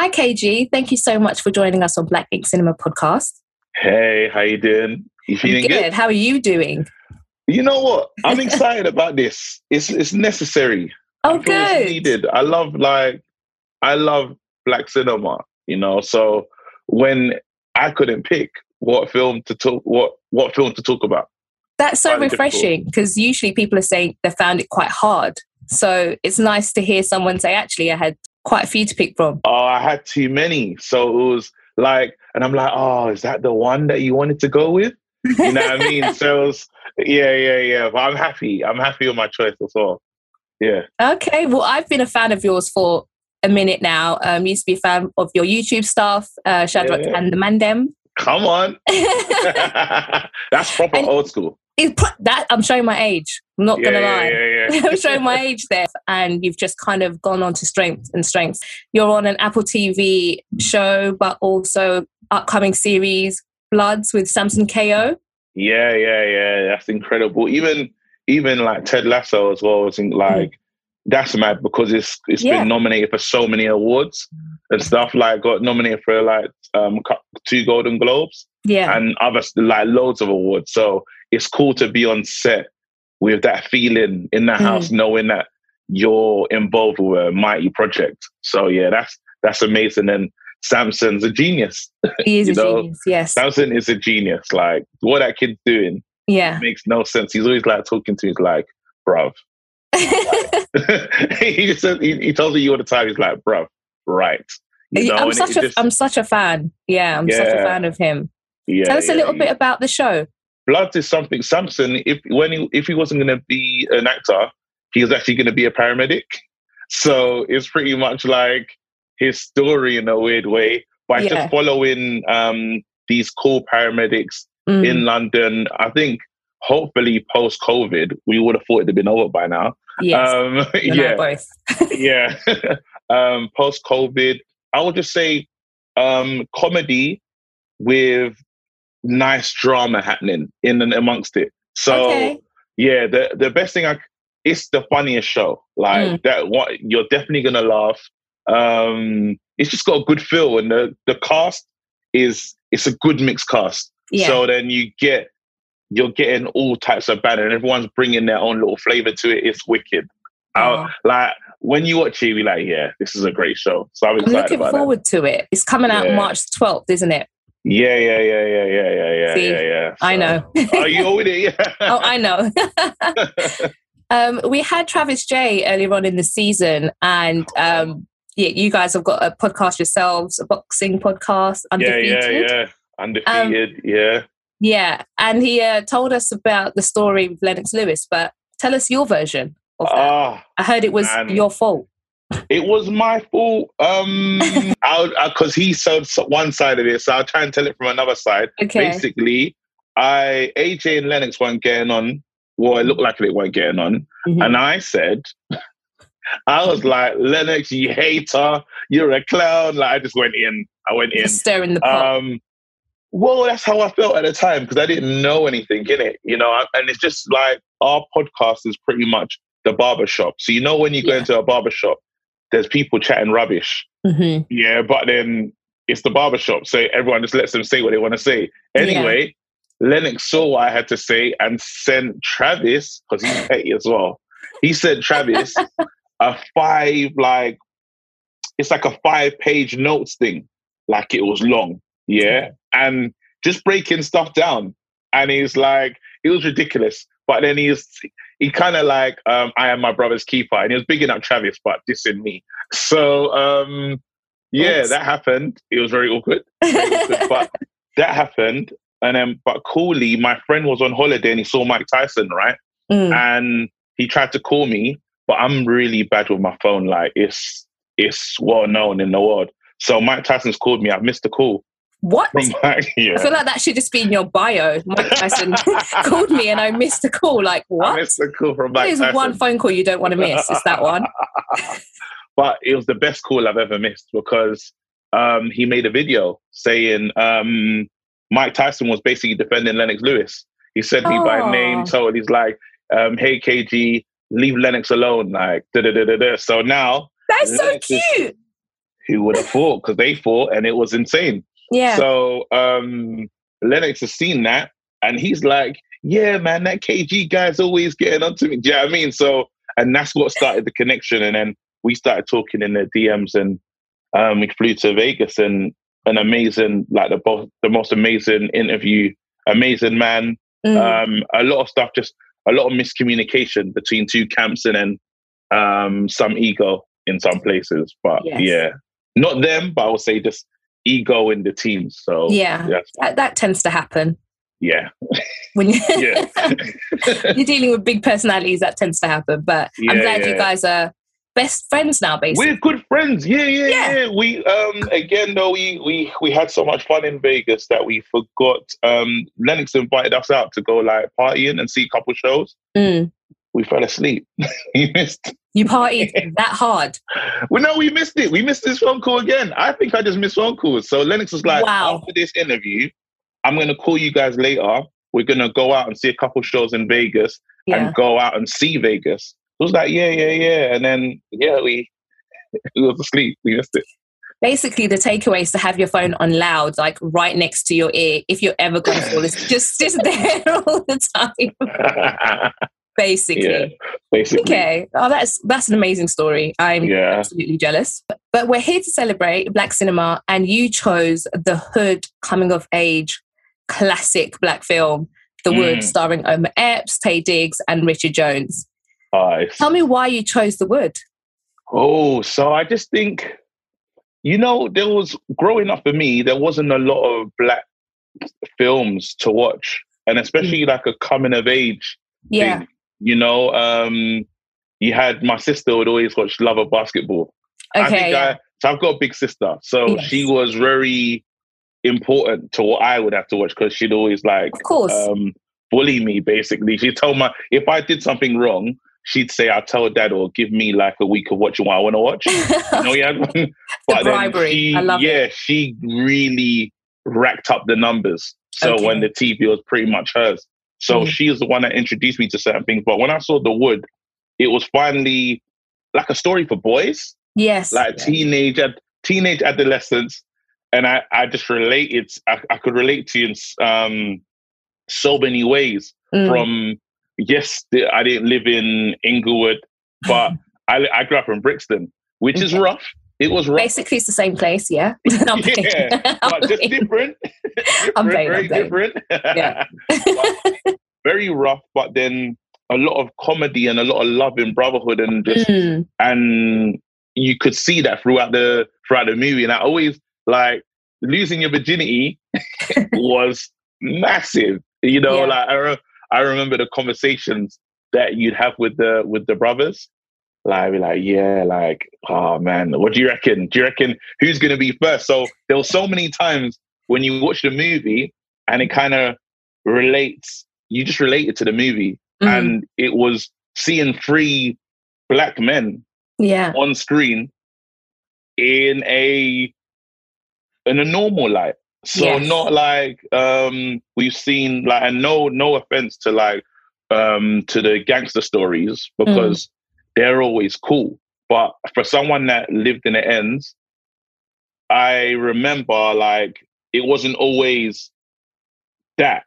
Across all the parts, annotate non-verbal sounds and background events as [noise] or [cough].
Hi, KG. Thank you so much for joining us on Black Ink Cinema podcast. Hey, how you doing? You feeling good. good? How are you doing? You know what? I'm [laughs] excited about this. It's it's necessary. Oh, I good. needed. I love like I love black cinema. You know, so when I couldn't pick what film to talk, what what film to talk about. That's so refreshing because usually people are saying they found it quite hard. So it's nice to hear someone say, actually, I had quite a few to pick from. Oh, I had too many, so it was like, and I'm like, oh, is that the one that you wanted to go with? You know what I mean? [laughs] So it was, yeah, yeah, yeah. But I'm happy. I'm happy with my choice as well. Yeah. Okay, well, I've been a fan of yours for a minute now. Um, used to be a fan of your YouTube stuff, uh, Shadrach Yeah. and the Mandem. Come on. [laughs] [laughs] That's proper And- old school. Pro- that I'm showing my age. I'm not Yeah, gonna lie. yeah, yeah. [laughs] I'm showing my age there, and you've just kind of gone on to strength and strength. You're on an Apple TV show, but also upcoming series Bloods with Samson Kayo. Yeah, yeah, yeah. That's incredible. Even even like Ted Lasso as well. I think like that's mad because it's it's Mm. Yeah. been nominated for so many awards and stuff. Like got nominated for like um two Golden Globes Yeah, and other like loads of awards. So it's cool to be on set with that feeling in the Mm. house, knowing that you're involved with a mighty project. So yeah, that's that's amazing. And Samson's a genius. [laughs] he is a know, genius. Yes, Samson is a genius. Like what that kid's doing yeah. makes no sense. He's always like talking to his like, bruv. [laughs] [laughs] he just says, he, he tells me you all the time, he's like, bruv, right. You know, I'm such a am such a fan. Yeah, I'm such a fan of him. yeah, Tell us a little yeah. bit about the show. Blood is something. Samson, if when he if he wasn't going to be an actor, he was actually going to be a paramedic. So it's pretty much like his story in a weird way, by Yeah. just following um, these cool paramedics Mm, in London. I think hopefully post COVID, we would have thought it'd have been over by now. yes, Um, you and I yeah, both. [laughs] yeah. [laughs] um, post COVID, I would just say um, comedy with nice drama happening in and amongst it. So okay. yeah, the the best thing I it's the funniest show. Like Mm. that, what you're definitely gonna laugh. Um, it's just got a good feel, and the the cast is it's a good mixed cast. Yeah. So then you get you're getting all types of banner, and everyone's bringing their own little flavor to it. It's wicked. Oh. Like when you watch it, you're like, yeah, this is a great show. So I'm I'm looking forward to it. It's coming out Yeah. March 12th, isn't it? Yeah, yeah, yeah, yeah, yeah, yeah, yeah, See, yeah, yeah. I know. Are [laughs] you it? Yeah. oh, I know. [laughs] um, we had Travis Jay earlier on in the season, and um, yeah, you guys have got a podcast yourselves, a boxing podcast, yeah, undefeated. yeah, yeah. Undefeated. yeah. Yeah, and he uh, told us about the story with Lennox Lewis, but tell us your version of that. Ah, I heard it was man. your fault. It was my fault. Um, [laughs] because he said one side of it, so I'll try and tell it from another side. Okay. Basically, I AJ and Lennox weren't getting on. Well, it looked like they weren't getting on, Mhm. and I said, [laughs] I was like, Lennox, you hater, you're a clown. Like I just went in. I went in. Stirring the pot. Um, well, that's how I felt at the time because I didn't know anything in it, you know. And it's just like our podcast is pretty much the barber shop. So you know when you go Yeah. into a barber shop, there's people chatting rubbish. Mhm. Yeah, but then it's the barber shop, so everyone just lets them say what they want to say. Yeah. Anyway, Lennox saw what I had to say and sent Travis because he's petty as well. He sent Travis [laughs] a five like it's like a five page notes thing, like it was long. Yeah, and just breaking stuff down. And he's like, it was ridiculous. But then he's he kind of like, um, I am my brother's keeper, and he was bigging up Travis, but dissing me. So um, yeah, Oops. that happened. It was very awkward, very awkward, [laughs] but that happened. And then, but coolly, my friend was on holiday and he saw Mike Tyson, right? Mm. and he tried to call me, but I'm really bad with my phone. Like it's it's well known in the world. So Mike Tyson's called me. I've missed the call What? Yeah. I feel like that should just be in your bio. Mike Tyson [laughs] called me and I missed a call. Like, I what? missed the call from Mike There's one phone call you don't want to miss. It's that one. [laughs] but it was the best call I've ever missed because um, he made a video saying um, Mike Tyson was basically defending Lennox Lewis. He said me by Oh. name, told he's like, um, "Hey KG, leave Lennox alone." Like, da da da da da. So now That's so Lennox is- cute. who would have fought? Because they fought and it was insane. Yeah. So um, Lennox has seen that and he's like, yeah, man, that KG guy's always getting onto me. Do you know what I mean? So, and that's what started the connection. And then we started talking in the DMs and um, we flew to Vegas and an amazing, like the, bo- the most amazing interview, amazing man. Mm. Um, a lot of stuff, just a lot of miscommunication between two camps and then um, some ego in some places. But Yes. yeah, not them, but I would say just ego in the team. So yeah. That, that tends to happen yeah, when you [laughs] yeah. [laughs] you're dealing with big personalities. That tends to happen. But I'm Yeah, glad you guys are best friends now, basically. We're good friends. Yeah, yeah, Yeah. We um again though we we we had so much fun in Vegas that we forgot. Um, Lennox invited us out to go like partying and see a couple shows. Mm. We fell asleep. [laughs] we missed. You partied that hard. [laughs] Well, no, we missed it. We missed this phone call again. I think I just missed phone calls. So Lennox was like, Wow. after this interview, I'm gonna call you guys later. We're gonna go out and see a couple shows in Vegas Yeah. and go out and see Vegas. It was like, yeah, yeah, yeah. And then yeah, we [laughs] we was asleep. We missed it. Basically, the takeaway is to have your phone on loud, like right next to your ear. If you're ever going [laughs] to fall asleep, just just there all the time. Basically. yeah, basically. Okay. Oh, that's that's an amazing story. I'm Yeah. absolutely jealous. But we're here to celebrate Black cinema, and you chose the Hood coming of age classic black film, The Wood, Mm. starring Omar Epps, Taye Diggs, and Richard Jones. Nice. Tell me why you chose The Wood. Oh, so I just think, you know, there was growing up for me, there wasn't a lot of black films to watch, and especially like a coming of age Yeah. thing. You know, um, you had my sister would always watch Love & Basketball. I Okay. think yeah. I, so I've got a big sister, so Yes. she was very important to what I would have to watch because she'd always like of course. um, bully me. Basically, she told my if I did something wrong, she'd say, "I'll tell dad," or give me like a week of watching what I want to watch. [laughs] You know, yeah. [laughs] but then bribery. she, I love it. yeah, she really racked up the numbers. So Okay. when the TV was pretty much hers. So Mm. she is the one that introduced me to certain things. But when I saw The Wood, it was finally like a story for boys, yes. like teenage ad- teenage adolescents, and I I just related. I, I could relate to you in um, so many ways. Mm. From yes, the- I didn't live in Inglewood, but [laughs] I I grew up in Brixton, which is rough. It was rough. Basically, it's the same place, yeah. I'm. [laughs] Yeah, I'm but [laughs] just [laughs] different. I'm different, I'm very different. Yeah. Very rough, but then a lot of comedy and a lot of love and brotherhood and just Mm. and you could see that throughout the throughout the movie. And I always like losing your virginity was massive. You know, Yeah. like I, re- I remember the conversations that you'd have with the with the brothers. Like, be like, yeah, like, oh man, what do you reckon? Do you reckon who's gonna be first? So there were so many times when you watch the movie and it kind of relates, you just related to the movie. Mm. And it was seeing three black men yeah. on screen in a in a normal light. So Yes. not like um we've seen like and no no offense to like um to the gangster stories because they're always cool. But for someone that lived in the ends, I remember like it wasn't always that.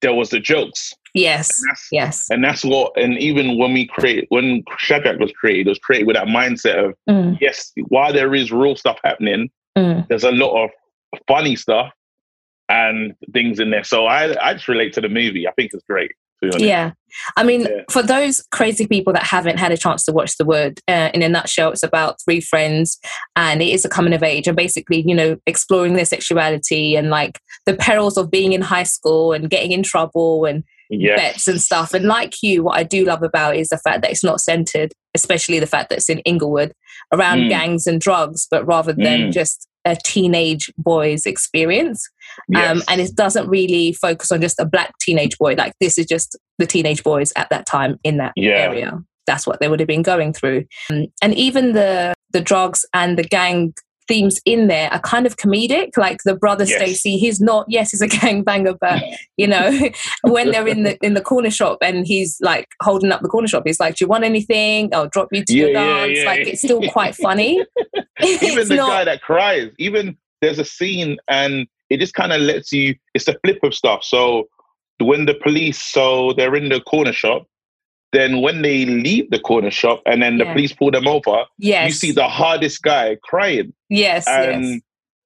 There was the jokes. Yes. And Yes. and that's what and even when we create when Shadrach was created, it was created with that mindset of Mm. yes, while there is real stuff happening, Mm. there's a lot of funny stuff and things in there. So I I just relate to the movie. I think it's great. Be honest. Yeah. I mean, Yeah. for those crazy people that haven't had a chance to watch The Wood, uh, in a nutshell, it's about three friends and it is a coming of age and basically, you know, exploring their sexuality and like the perils of being in high school and getting in trouble and Yes. bets and stuff. And like you, what I do love about it is the fact that it's not centered, especially the fact that it's in Inglewood, around Mm. gangs and drugs, but rather than Mm. just a teenage boy's experience. Um, and it doesn't really focus on just a black teenage boy. Like this is just the teenage boys at that time in that Yeah. area. That's what they would have been going through. Um, and even the the drugs and the gang themes in there are kind of comedic. Like the brother Yes. Stacy, he's not. Yes, he's a [laughs] gangbanger, but you know, [laughs] when they're in the in the corner shop and he's like holding up the corner shop, he's like, "Do you want anything? I'll drop you to your Yeah, yeah, dance." yeah, like yeah. it's still quite funny. [laughs] even the not. guy that cries, even there's a scene and it just kind of lets you, it's a flip of stuff. So when the police, so they're in the corner shop, then when they leave the corner shop and then the police pull them over, yes, you see the hardest guy crying. yes, And yes.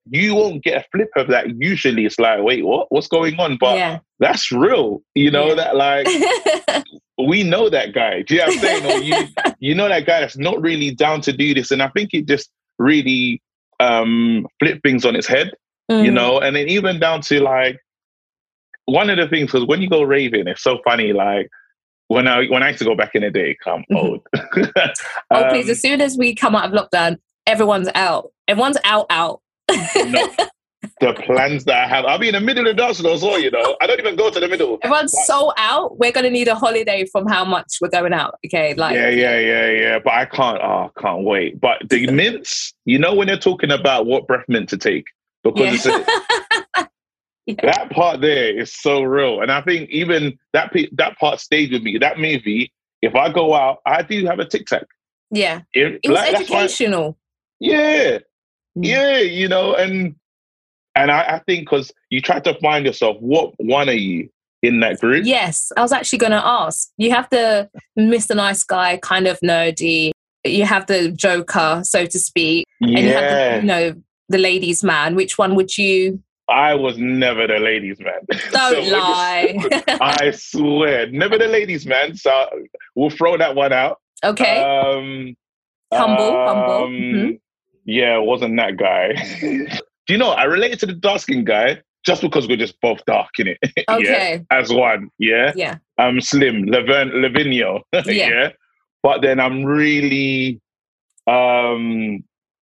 you won't get a flip of that. Usually it's like, wait, what? What's going on? But yeah. that's real. You know, Yeah. that like [laughs] we know that guy. Do you know what I'm saying? Or you [laughs] you know that guy that's not really down to do this. And I think it just really um flipped things on its head, you Mm. know, and then even down to like one of the things because when you go raving, it's so funny, like when I when I used to go back in the day, come Mhm. old. [laughs] Oh, please! Um, As soon as we come out of lockdown, everyone's out. Everyone's out, out. no, [laughs] the plans that I have, I'll be in the middle of the dance floor as well, you know. I don't even go to the middle. Everyone's But- so out. We're gonna need a holiday from how much we're going out. Okay, like yeah, yeah, yeah, yeah. But I can't. Oh, can't wait. But the [laughs] mints, you know, when they're talking about what breath mint to take, because Yeah. it's a, that part there is so real, and I think even that pe- that part stayed with me. That movie. If I go out, I do have a tic tac. yeah. If- It was like, educational. yeah, Mm. yeah, you know, and and I, I think because you try to find yourself, what one are you in that group? Yes, I was actually going to ask. You have the Mr. Nice Guy, kind of nerdy. You have the Joker, so to speak, and you have yeah. the, you know the ladies' man. Which one would you? I was never the ladies' man. [laughs] Don't So just- lie. [laughs] I swear, never the ladies' man. So we'll throw that one out. okay, Um, Humble, humble. um, Mhm. Yeah, it wasn't that guy. [laughs] Do you know? I related to the dark skin guy just because we're just both dark in it. yeah, okay, as one. Yeah. yeah, I'm slim, Levin, Lavinio. Yeah. yeah. But then I'm really um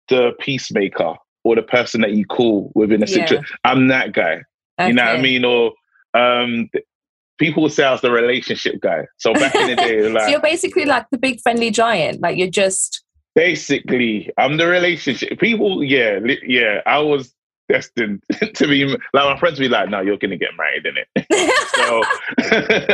the peacemaker or the person that you call within a Yeah. situation. I'm that guy. You know what I mean? Or um, th- people say I was the relationship guy. So back in the day, [laughs] so you're basically like the big friendly giant. Like you're just basically, I'm the relationship. People, yeah, li- yeah, I was destined [laughs] to be like my friends. Be like, no, you're gonna get married in it. So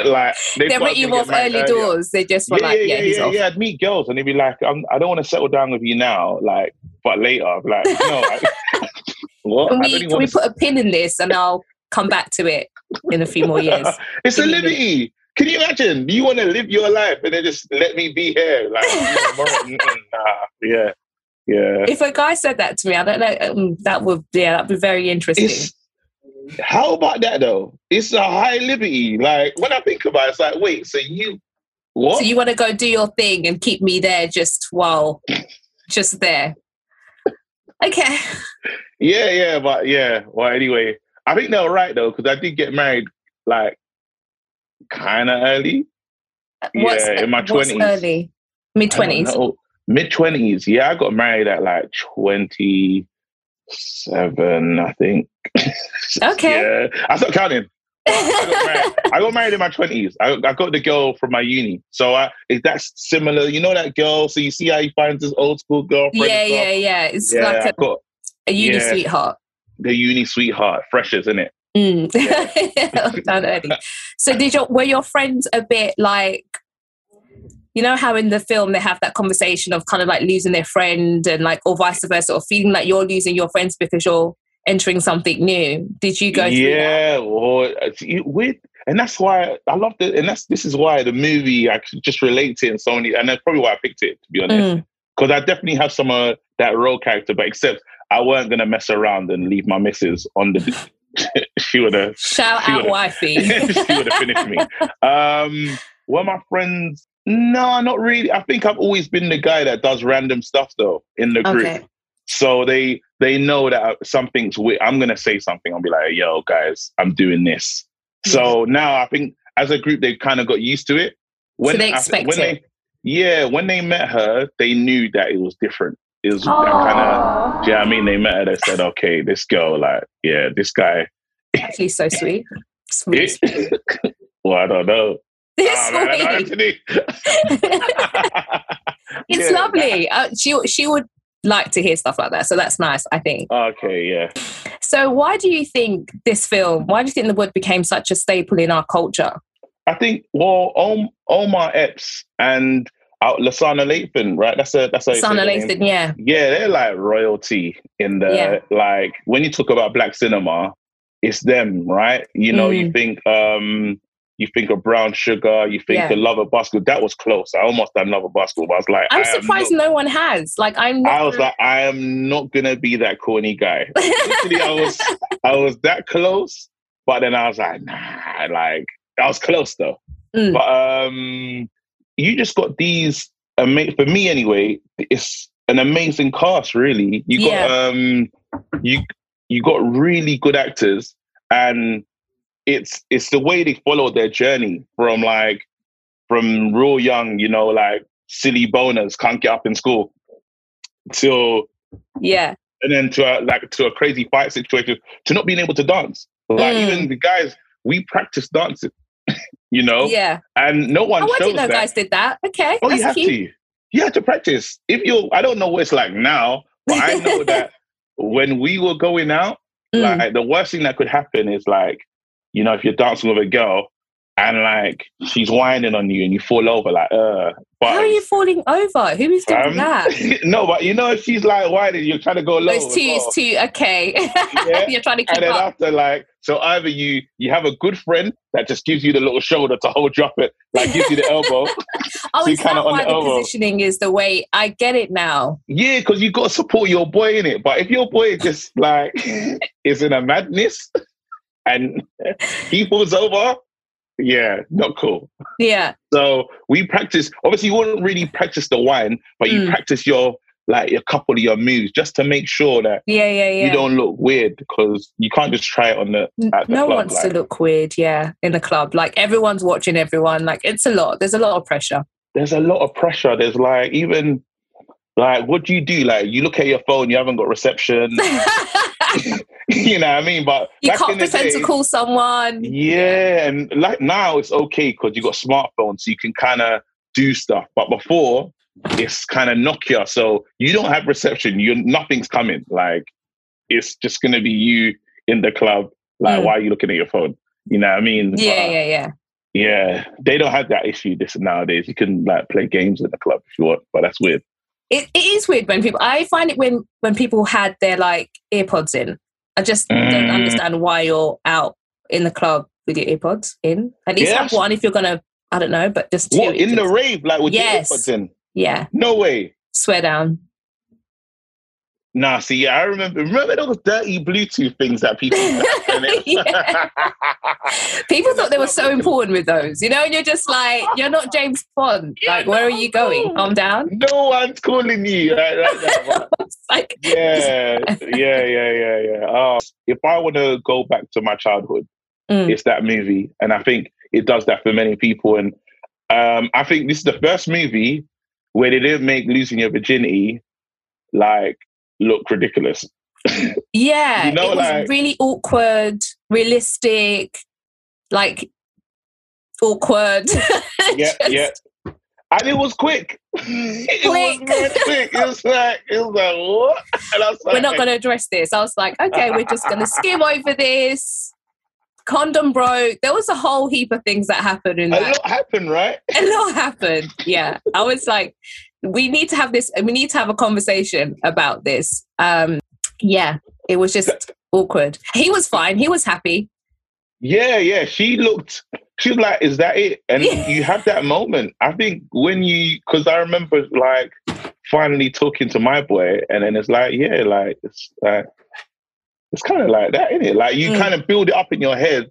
[laughs] like they wrote you off early earlier. doors. They just were Yeah, like, yeah, yeah, yeah, yeah. I'd meet girls and they'd be like, I'm, I don't want to settle down with you now, like, but later. Like, no, like, [laughs] what? Can we can we put a pin in this and I'll come back to it in a few more years? it's a liberty. Can you imagine? Do you want to live your life and then just let me be here? Like, nah, yeah, yeah. If a guy said that to me, I don't know. Um, that would yeah, that'd be very interesting. It's, how about that though? It's a high liberty. Like when I think about it, it's like, wait, so you what? So you want to go do your thing and keep me there just while just there. Okay. yeah, yeah, but yeah. Well, anyway, I think they were right though because I did get married like kind of early. What's, Yeah, in my 20s. early? Mid twenties. Mid twenties. Yeah, I got married at like twenty seven, I think. [laughs] Okay. yeah, I stopped counting. [laughs] I got married, I got married in my twenties. I, I got the girl from my uni. So I, if that's similar, you know that girl. So you see how he finds his old school girlfriend. Yeah, yeah, yeah. It's yeah. like a, got a uni yeah. sweetheart. the uni sweetheart, fresh isn't it? Mm. [laughs] Done. So did your were your friends a bit like you know how in the film they have that conversation of kind of like losing their friend and like or vice versa or feeling like you're losing your friends because you're entering something new. Did you go through yeah, well, it's- with and that's why I love it. And that's this is why the movie I could just relate to it in so many, and that's probably why I picked it to be honest. Mm. because I definitely have some of that role character, but except I weren't gonna mess around and leave my missus on the. [laughs] she would have. Shout She out wifey. [laughs] she would have finished me. [laughs] Um, were my friends? No, not really. I think I've always been the guy that does random stuff though in the group. okay. So they they know that something's. wi- I'm gonna say something. I'll be like, "Yo, guys, I'm doing this." So now I think as a group they've kind of got used to it. So they I- expect when it. They, yeah, when they met her, they knew that it was different. It was kind of. Do you know I mean? They met her. They said, "Okay, this girl, like, yeah, this guy." Actually so [laughs] sweet. Sweet. [laughs] Well, I don't know. It's man, I know sweet. Anthony. [laughs] [laughs] It's Yeah. lovely. Uh, she she would like to hear stuff like that. So that's nice, I think. Okay, yeah. So why do you think this film? Why do you think the wood became such a staple in our culture? I think well, Om- Omar Epps and uh, Lasana Lathan, right? That's a that's a Sanaa Lathan, yeah, yeah. They're like royalty in the Yeah. like when you talk about black cinema, it's them, right? You know, you Mm. think um you think of Brown Sugar, you think Yeah. of Love & Basketball. That was close. I almost done Love & Basketball, but I was like, I'm surprised not- no one has. Like, I'm. Not, I was like, I am not gonna be that corny guy. [laughs] Literally, I was I was that close, but then I was like, nah, like I was close though. Mm. But um you just got these ama- for me anyway, it's an amazing cast, really. You got Yeah. um you you got really good actors and it's it's the way they follow their journey from like from real young, you know, like silly boners, can't get up in school till yeah, and then to a, like to a crazy fight situation to not being able to dance. Like Mm. even the guys, we practice dancing, [laughs] you know, yeah. and no one Oh, I didn't know that. guys did that. Okay, oh, you have cute. to. You have to practice. If you, I don't know what it's like now, but I know [laughs] that when we were going out, Mm. like the worst thing that could happen is like, you know, if you're dancing with a girl and like she's whining on you and you fall over, like, uh. But How are you falling over? Who is doing um, that? [laughs] no, but you know, if she's like whining, you're trying to go low. Oh, it's too. well. It's too. Okay, [laughs] Yeah. you're trying to keep and then up. after like so either you you have a good friend that just gives you the little shoulder to hold you up it like gives you the elbow [laughs] Oh, so is that on why the the elbow. positioning is the way? I get it now. yeah because you got to support your boy in it but if your boy just like is in a madness and [laughs] he falls over yeah not cool Yeah, so we practice obviously you wouldn't really practice the wine but you Mm. practice your like a couple of your moves just to make sure that yeah, yeah, yeah. you don't look weird because you can't just try it on the the no club, one wants like- to look weird. Yeah, in the club, like everyone's watching everyone. Like it's a lot. There's a lot of pressure. there's a lot of pressure. There's like even like what do you do? Like you look at your phone, you haven't got reception. [laughs] [laughs] you know what I mean? But you back can't in the pretend day, to call someone. Yeah, and like now it's okay because you got smartphones, so you can kind of do stuff. But before it's kind of Nokia, so you don't have reception. You nothing's coming. Like it's just gonna be you in the club. Like Mm. why are you looking at your phone? You know what I mean? Yeah, But- yeah, yeah. yeah, they don't have that issue this nowadays. You can like play games in the club if you want, but that's weird. It, it is weird when people. I find it when when people had their like earpods in. I just don't Mm. understand why you're out in the club with your earpods in. At least Yeah, have one if you're gonna. I don't know, but just two. What in the rave, like with Yes. your earpods in? yeah, No way. swear down. Nah, see, yeah, I remember. Remember those dirty Bluetooth things that people. [laughs] Yeah. [laughs] People thought they were so important with those, you know, and you're just like, you're not James Bond. Like, where are you going? Calm down. no one's calling you right, right now. but- It's like, yeah, yeah, yeah, yeah, yeah. Oh, if I want to go back to my childhood, Mm. it's that movie, and I think it does that for many people. And um, I think this is the first movie where they didn't make losing your virginity like look ridiculous. yeah, You know, it was like- really awkward, realistic, like awkward. [laughs] yeah, Just- yeah. And it was quick. [laughs] it was Quick. very quick. It was like, it was like, what? And I was like, We're not going to address this. I was like, okay, we're just going to skim [laughs] over this. Condom broke. There was a whole heap of things that happened in a that. lot happened, right? a lot happened. Yeah. I was like, we need to have this, we need to have a conversation about this. Um, yeah, it was just awkward. He was fine. He was happy. Yeah, yeah. She looked, she was like, is that it? And you have that moment. I think when you, because I remember like finally talking to my boy, and then it's like, yeah, like, it's like, it's kind of like that, isn't it? Like, you Mm. kind of build it up in your head,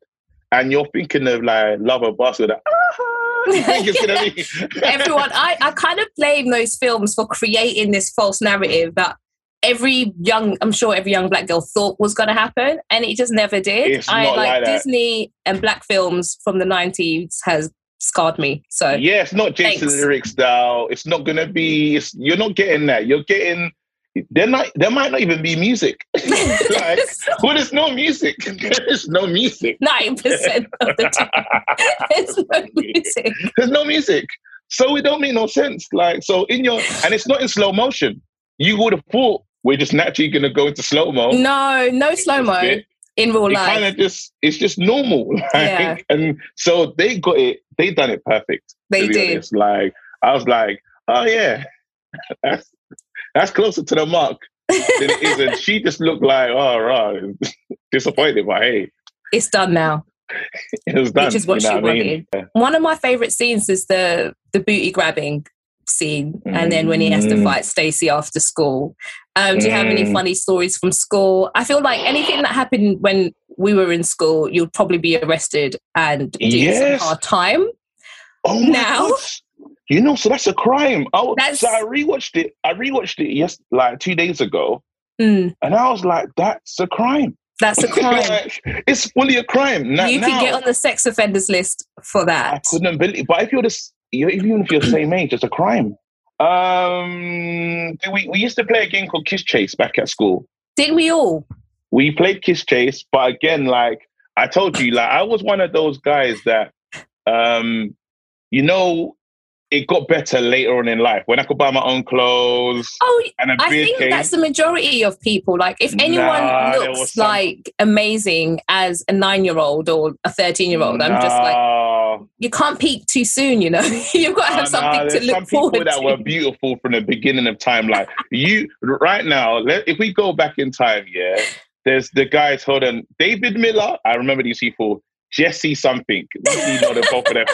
and you're thinking of like Love of Basket. Like, ah, [laughs] you think it's gonna Everyone, I, I kind of blame those films for creating this false narrative that every young, I'm sure every young black girl thought was going to happen, and it just never did. It's I like that. Disney and black films from the 90s has scarred me. So, Yeah, it's not Jason Thanks. lyric style. It's not gonna be. It's, you're not getting that. You're getting. They're not. There might not even be music. [laughs] [laughs] like, well, [laughs] there's no music. There's no music. 90% of the time, there's no music. There's no music. So it don't make no sense. Like so in your and it's not in slow motion. you would have thought we're just naturally going to go into slow mo. No, no slow mo in real it life. kind of just it's just normal like, Yeah. and so they got it they done it perfect They did. honest. like i was like oh yeah that's that's closer to the mark than it is and she just looked like oh right [laughs] disappointed but hey It's done now. it was done Which is what you know she what I mean? One of my favorite scenes is the the booty grabbing scene, and then when he has to Mm. fight Stacy after school. Um, do you have any Mm. funny stories from school? I feel like anything that happened when we were in school, you'd probably be arrested and do Yes. some hard time. oh Now? God. You know so that's a crime oh That's- so i rewatched it i rewatched it yes like two days ago Mm, and i was like that's a crime that's a [laughs] crime. Like, it's fully a crime now, you now. get on the sex offenders list for that. I couldn't believe. But if you're this, you even if you're the same age, it's a crime. Um, we we used to play a game called Kiss Chase back at school. Didn't we all? We played Kiss Chase, but again, like I told you, like I was one of those guys that, um, you know, it got better later on in life when I could buy my own clothes Oh, and a I think that's the majority of people. Like, if anyone Nah, looks some- like amazing as a nine-year-old or a thirteen-year-old, I'm just like, you can't peak too soon. You know, [laughs] you've got ah, to have something nah, to look some people forward that were beautiful from the beginning of time. Like you, right now, let, if we go back in time, yeah, there's the guys. Hold on, David Miller. I remember these people. Jesse something. You know, the both of their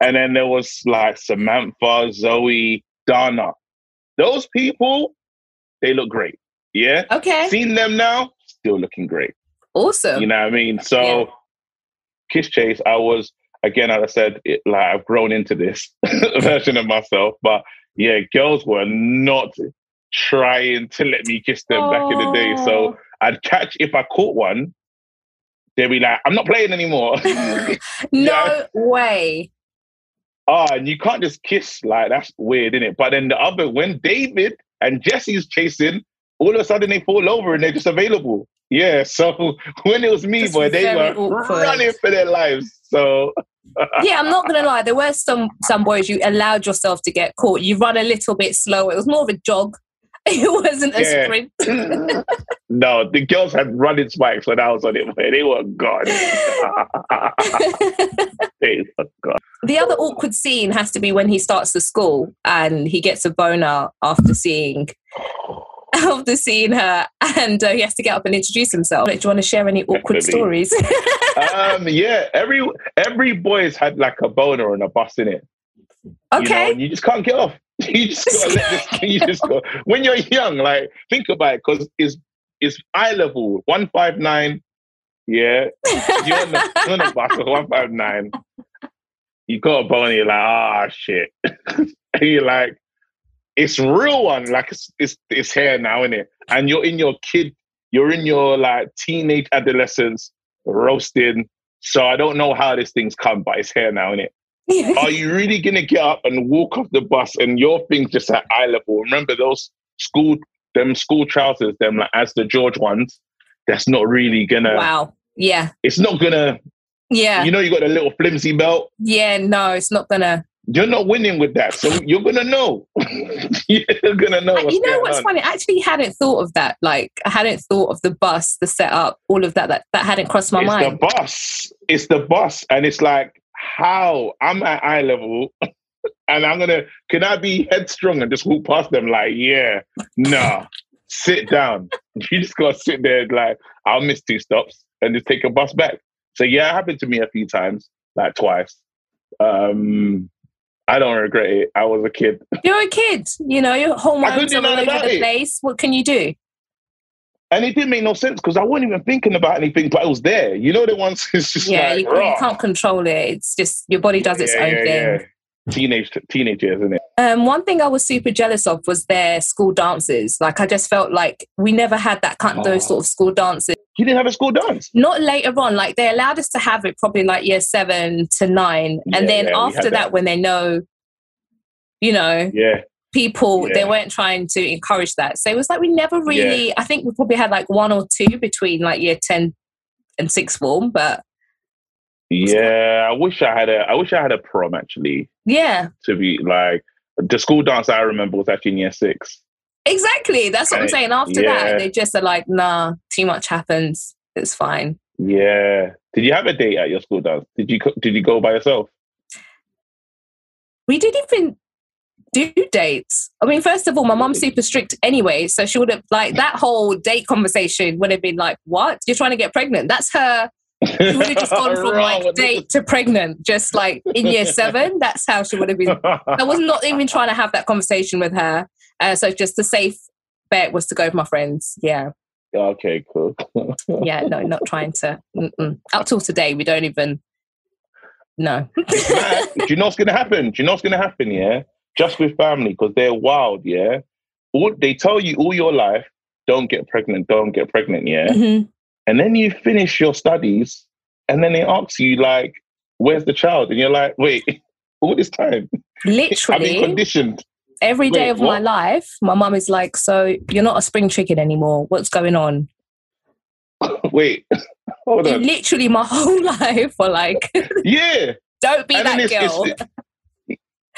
And then there was like Samantha, Zoe, Donna. Those people, they look great. Yeah, okay, seen them now, still looking great. awesome. You know what I mean? So, Yeah. Kiss Chase, I was again, as I said, it, like I've grown into this [laughs] version of myself. But yeah, girls were not trying to let me kiss them back in the day. So I'd catch if I caught one, they'd be like, "I'm not playing anymore." [laughs] [laughs] no Yeah. way. Oh, and you can't just kiss like that's weird, isn't it? But then the other, when David and Jesse's chasing, all of a sudden they fall over and they're just available. Yeah, [laughs] so when it was me, boy, they were awkward. running for their lives. So [laughs] Yeah, I'm not gonna lie. There were some some boys you allowed yourself to get caught. You run a little bit slower. It was more of a jog. [laughs] It wasn't a Yeah. sprint. [laughs] [laughs] no, the girls had running spikes when I was on it. They were gone. they were gone. the other awkward scene has to be when he starts the school and he gets a boner after seeing [sighs] after seeing her, and uh, he has to get up and introduce himself. Do you want to share any awkward Definitely. stories? Um, yeah, every every boy's had like a boner on a bus in it. You know, okay, you just can't get off. [laughs] You just gotta let this. [laughs] You just go when you're young. Like think about it, because it's it's eye level one five nine. Yeah, you're on the, you're on the bus one five nine. You got a boner. You're like, ah, shit. [laughs] and you're like, it's real one. Like it's it's it's here now, is it? And you're in your kid. You're in your like teenage adolescence, roasting. So I don't know how this thing's come, but it's here now, is it? [laughs] Are you really gonna get up and walk off the bus and your thing's just at eye level? Remember those school them school trousers, them like as the George ones. That's not really gonna. wow. Yeah, It's not gonna. yeah, You know, you got a little flimsy belt. yeah. No, it's not gonna. You're not winning with that, so you're gonna know. [laughs] you're gonna know. You know going what's on. funny? I actually hadn't thought of that. Like, I hadn't thought of the bus, the setup, all of that. That that hadn't crossed my it's mind. the bus. It's the bus, and it's like how I'm at eye level, and I'm gonna. Can I be headstrong and just walk past them? Like, yeah, nah, sit down. [laughs] You just gotta sit there. Like, I'll miss two stops and just take a bus back. So yeah, it happened to me a few times, like twice. Um, I don't regret it. I was a kid. You're a kid, you know. your hormones all over the it. place. What can you do? And it didn't make no sense because I wasn't even thinking about anything, but it was there. You know the ones [laughs] it's just yeah, like you, you can't control it. It's just your body does its Yeah, own yeah, thing. yeah. Teenage teenage years, isn't it? Um, one thing I was super jealous of was their school dances. Like I just felt like we never had that kind those Oh. sort of school dances. You didn't have a school dance. Not later on, like they allowed us to have it probably like year seven to nine, and then after that, that. when they know, you know, Yeah. People they weren't trying to encourage that. So it was like we never really. I think we probably had like one or two between like year ten and sixth form, but Yeah. I wish I had a I wish I had a prom actually yeah, to be like the school dance I remember was actually in year six. exactly. That's what I'm saying. After Yeah. that, they just are like, nah, too much happens. It's fine. Yeah. Did you have a date at your school dance? Did you did you go by yourself? We didn't even do dates. I mean, first of all, my mom's super strict anyway, so she would have like that whole date conversation would have been like, "What? You're trying to get pregnant?" That's her. She would have just gone from like [laughs] date to pregnant, just like in year [laughs] seven. That's how she would have been. I was not even trying to have that conversation with her. Uh, so just the safe bet was to go with my friends. Yeah, okay, cool. [laughs] yeah, no, not trying to. Mm-mm. Up till today, we don't even. No. Do you know what's gonna happen? Do you know what's gonna happen? Yeah, just with family because they're wild. Yeah, all they tell you all your life, don't get pregnant, don't get pregnant. Yeah, Mhm. and then you finish your studies, and then they ask you like, "Where's the child?" And you're like, "Wait, [laughs] all this time [laughs] literally, I've been conditioned." every day Wait, of my life, my mum is like, "So you're not a spring chicken anymore. What's going on?" [laughs] Wait, hold on. literally my whole life were like, Yeah, "Don't be And that it's- girl." it's-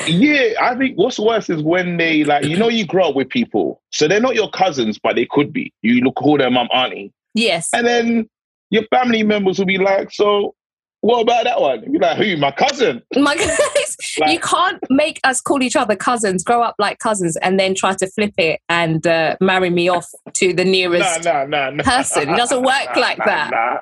yeah. I think what's worse is when they like, you know, you grow up with people, so they're not your cousins, but they could be. You look call them mum, auntie, yes, and then your family members will be like, "So, what about that one?" You're like, "Who? My cousin?" my [laughs] guys, you can't make us call each other cousins, grow up like cousins, and then try to flip it and uh, marry me off to the nearest. nah, nah, nah. person. It doesn't work [laughs] like Nah, that.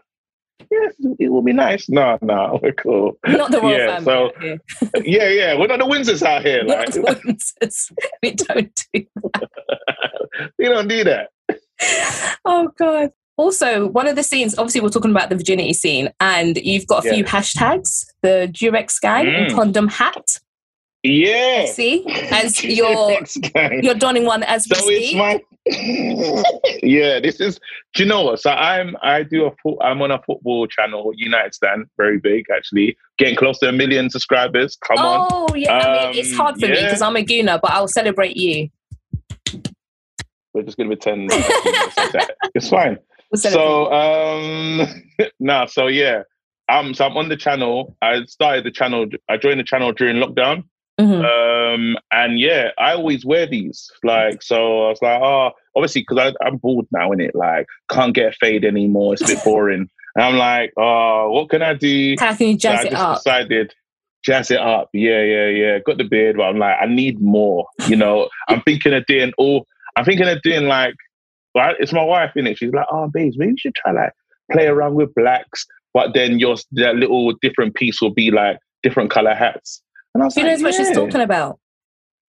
Yes, it will be nice. No, no, [laughs] we're cool. Not the royal Yeah, family. so- [laughs] Yeah, yeah, we're not the Windsors out here. We're Like, not the Windsors. [laughs] we don't do we don't do that. oh god also one of the scenes obviously we're talking about the virginity scene and you've got a few Yeah. hashtags the durex gang and Mm. condom hat Yeah. see? As you're you're donning one as we so it's my [laughs] yeah this is do you know what? So i'm i do a fo- i'm on a football channel united stand very big actually. Getting close to a million subscribers come on. Oh yeah i mean it's Um, hard for me because i'm a gooner but i'll celebrate you. We're just gonna pretend [laughs] [laughs] it's fine. We'll so um no so yeah. Um so i'm on the channel. I started the channel i joined the channel during lockdown Mhm. Um, and yeah, I always wear these. Like, so I was like, oh, obviously, because I'm bored now, in it. Like, can't get a fade anymore. It's a bit [laughs] boring. and I'm like, oh, what can I do? how can you So jazz I it just up decided, jazz it up. Yeah, yeah, yeah. Got the beard, but I'm like, I need more. You know, [laughs] I'm thinking of doing all. I'm thinking of doing like, right? It's my wife in it. She's like, oh, babes, maybe you should try like play around with blacks, but then your that little different piece will be like different color hats. And I was who like, knows what she's talking about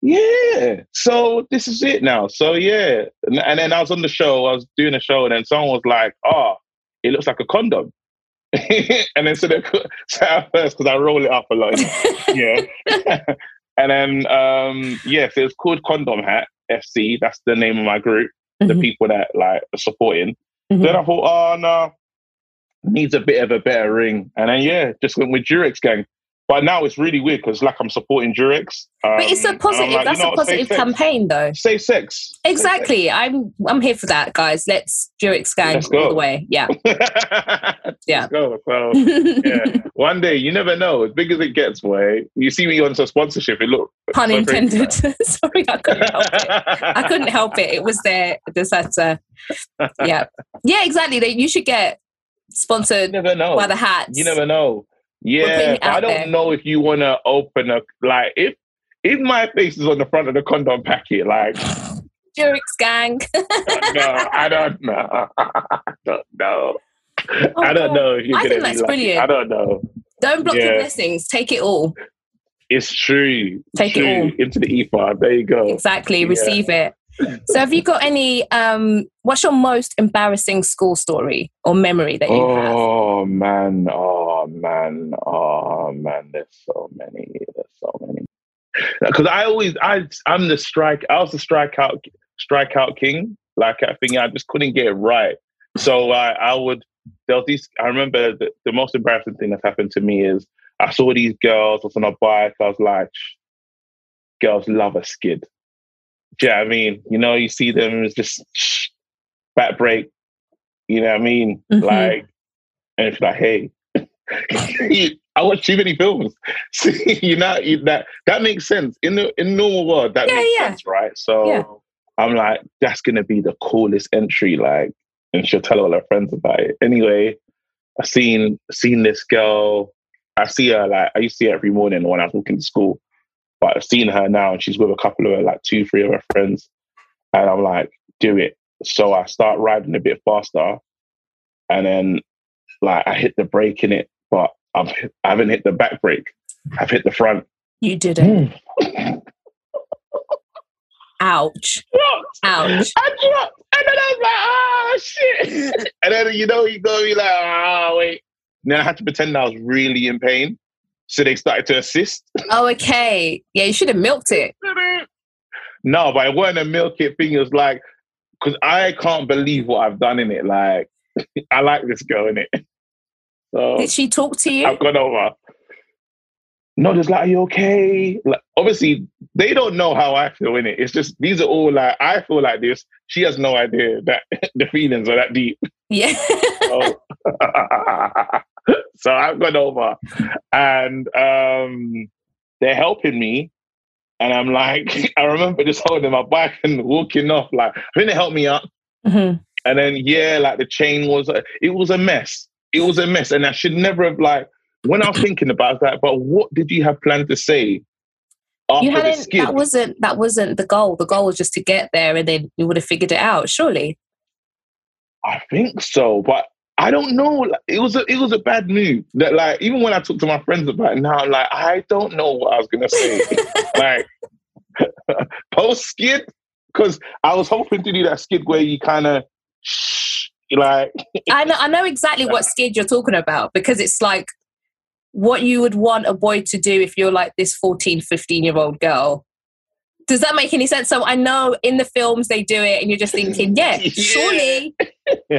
Yeah. So this is it now. So yeah. And, and then I was on the show, I was doing a show, and then someone was like, oh, it looks like a condom. [laughs] and then so they [laughs] so at first, because I roll it up a lot. [laughs] yeah. and then um yes, it was called Condom Hat FC. That's the name of my group, the Mhm. people that like are supporting. Mhm. Then I thought, oh no, needs a bit of a better ring. And then yeah, just went with Durex gang. But now it's really weird because like I'm supporting Durex. Um, but it's a positive like, that's you know a positive campaign though Safe sex. exactly i'm i'm here for that guys let's durex gang all the way yeah [laughs] Yeah. Go. So, [laughs] yeah. One day, you never know. As big as it gets, boy. You see me on some sponsorship. It look pun so intended [laughs] sorry i couldn't help it I couldn't help it. It was there. Just had to. Yeah, yeah, exactly. You should get sponsored. You never know. by the hats. You never know. Yeah, I don't there. know if you want to open a like if if my face is on the front of the condom packet. Like, [laughs] Durex gang. [laughs] no, I don't know. [laughs] I don't know. Oh, I don't know if you're I gonna think that's lucky. brilliant. I don't know. Don't block your Yeah. blessings. Take it all. It's true. Take it all. into the ether. There you go. Exactly. Yeah. Receive it. So, have you got any? um What's your most embarrassing school story or memory that you have? Oh man, oh man, oh man, there's so many, there's so many. Because I always, I, I'm the strike, I was the strikeout, strikeout king. Like I think I just couldn't get it right. So I, I would. There was these. I remember the, the most embarrassing thing that happened to me is I saw these girls. I was on a bike. I was like, girls love a skid. Do you know what I mean? You know, you see them it's just back break. You know what I mean? Mhm. Like, and it's like, hey, I watch too many films. [laughs] See, you know, that that makes sense in the in the normal world. That Yeah, makes yeah. sense, right? So, Yeah. I'm like, that's gonna be the coolest entry, like, and she'll tell all her friends about it. Anyway, I seen seen this girl. I see her like I used to see her every morning when I was walking to school. But I've seen her now and she's with a couple of her, like two, three of her friends. And I'm like, do it. So I start riding a bit faster. And then like I hit the brake in it, but I've, I haven't hit the back brake. I've hit the front. You did it. Hmm. Ouch. Ouch. I dropped. And then I was like, oh shit. and then you know you go be like, oh wait. And then I had to pretend I was really in pain. So they started to assist. Oh, okay. Yeah, you should have milked it. no, but it wasn't a milk it thing. It was like, because I can't believe what I've done in it. Like, [laughs] I like this girl in it. So Did she talk to you? I've gone over. No, just like, are you okay? Like, obviously, they don't know how I feel in it. It's just these are all like I feel like this. She has no idea that [laughs] the feelings are that deep. Yeah. so, [laughs] so I've gone over, and um, they're helping me. And I'm like, [laughs] I remember just holding my bike and walking off. Like, I think they helped me up. Mhm. And then yeah, like the chain was it was a mess. It was a mess, and I should never have like when I was thinking about that. But what did you have planned to say after You hadn't. That wasn't. That wasn't the goal. The goal was just to get there, and then you would have figured it out. Surely. I think so, but I don't know. It was a it was a bad move. That like even when I talk to my friends about it now, I'm like I don't know what I was gonna say. [laughs] like [laughs] post skid because I was hoping to do that skid where you kind of shh, like [laughs] I know. I know exactly what skid you're talking about because it's like what you would want a boy to do if you're like this 14, 15 year old girl. Does that make any sense? So I know in the films they do it, and you're just thinking, yeah, [laughs] Yeah. surely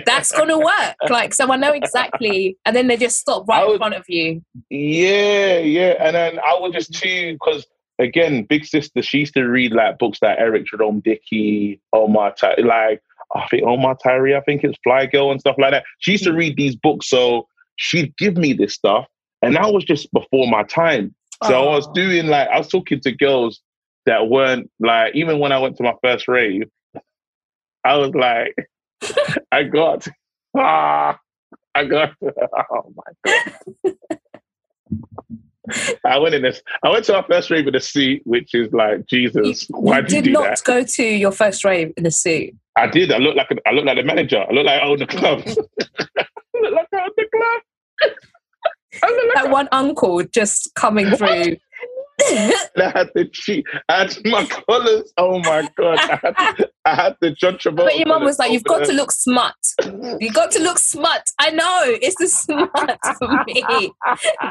that's gonna [laughs] work. Like, so I know exactly, and then they just stop right I in front of you. Yeah, yeah. And then I was just too because again, big sister, she used to read like books like Eric Jerome Dickey, Omar Ty- like I think Omar Tyree, I think it's Flyy Girl and stuff like that. She used to read these books, so she'd give me this stuff, and that was just before my time. So I was doing like I was talking to girls that weren't like even when I went to my first rave, I was like, [laughs] I got [laughs] ah, I got [laughs] oh my god. I went in this. I went to our first rave in a suit, which is like Jesus. Why you did you did not that? go to your first rave in a suit. I did. I looked like a, I looked like the manager. I looked like I owned the club. [laughs] [laughs] I looked like I owned the club. [laughs] I like That one uncle just coming through. I had the cheat. I had my collars. Oh my god! I had, I had the John Travolta. But your mum was like, "You've got to look smart. You've got to look smut." I know it's the smut for me. [laughs]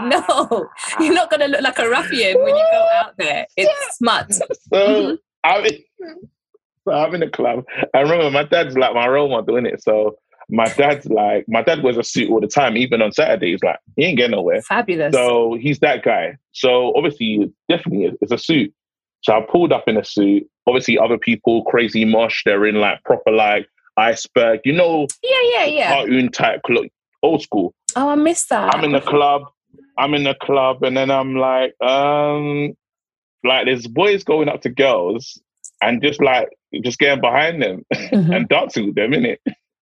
No, you're not to look like a ruffian when you go out there. It's smut. So Mm-hmm. I'm in, [laughs] so I'm in the club. I remember my dad's like my role model in it. So my dad's like my dad wears a suit all the time, even on Saturdays. Like he ain't getting nowhere. Fabulous. So he's that guy. So obviously, definitely, it's a suit. So I pulled up in a suit. Obviously, other people, crazy mosh, they're in like proper like iceberg, you know, yeah, yeah, yeah. cartoon type cloth, old school. Oh, I missed that. I'm in the club. I'm in the club, and then I'm like, um, like there's boys going up to girls and just like just getting behind them [laughs] Mhm. and dancing with them, innit?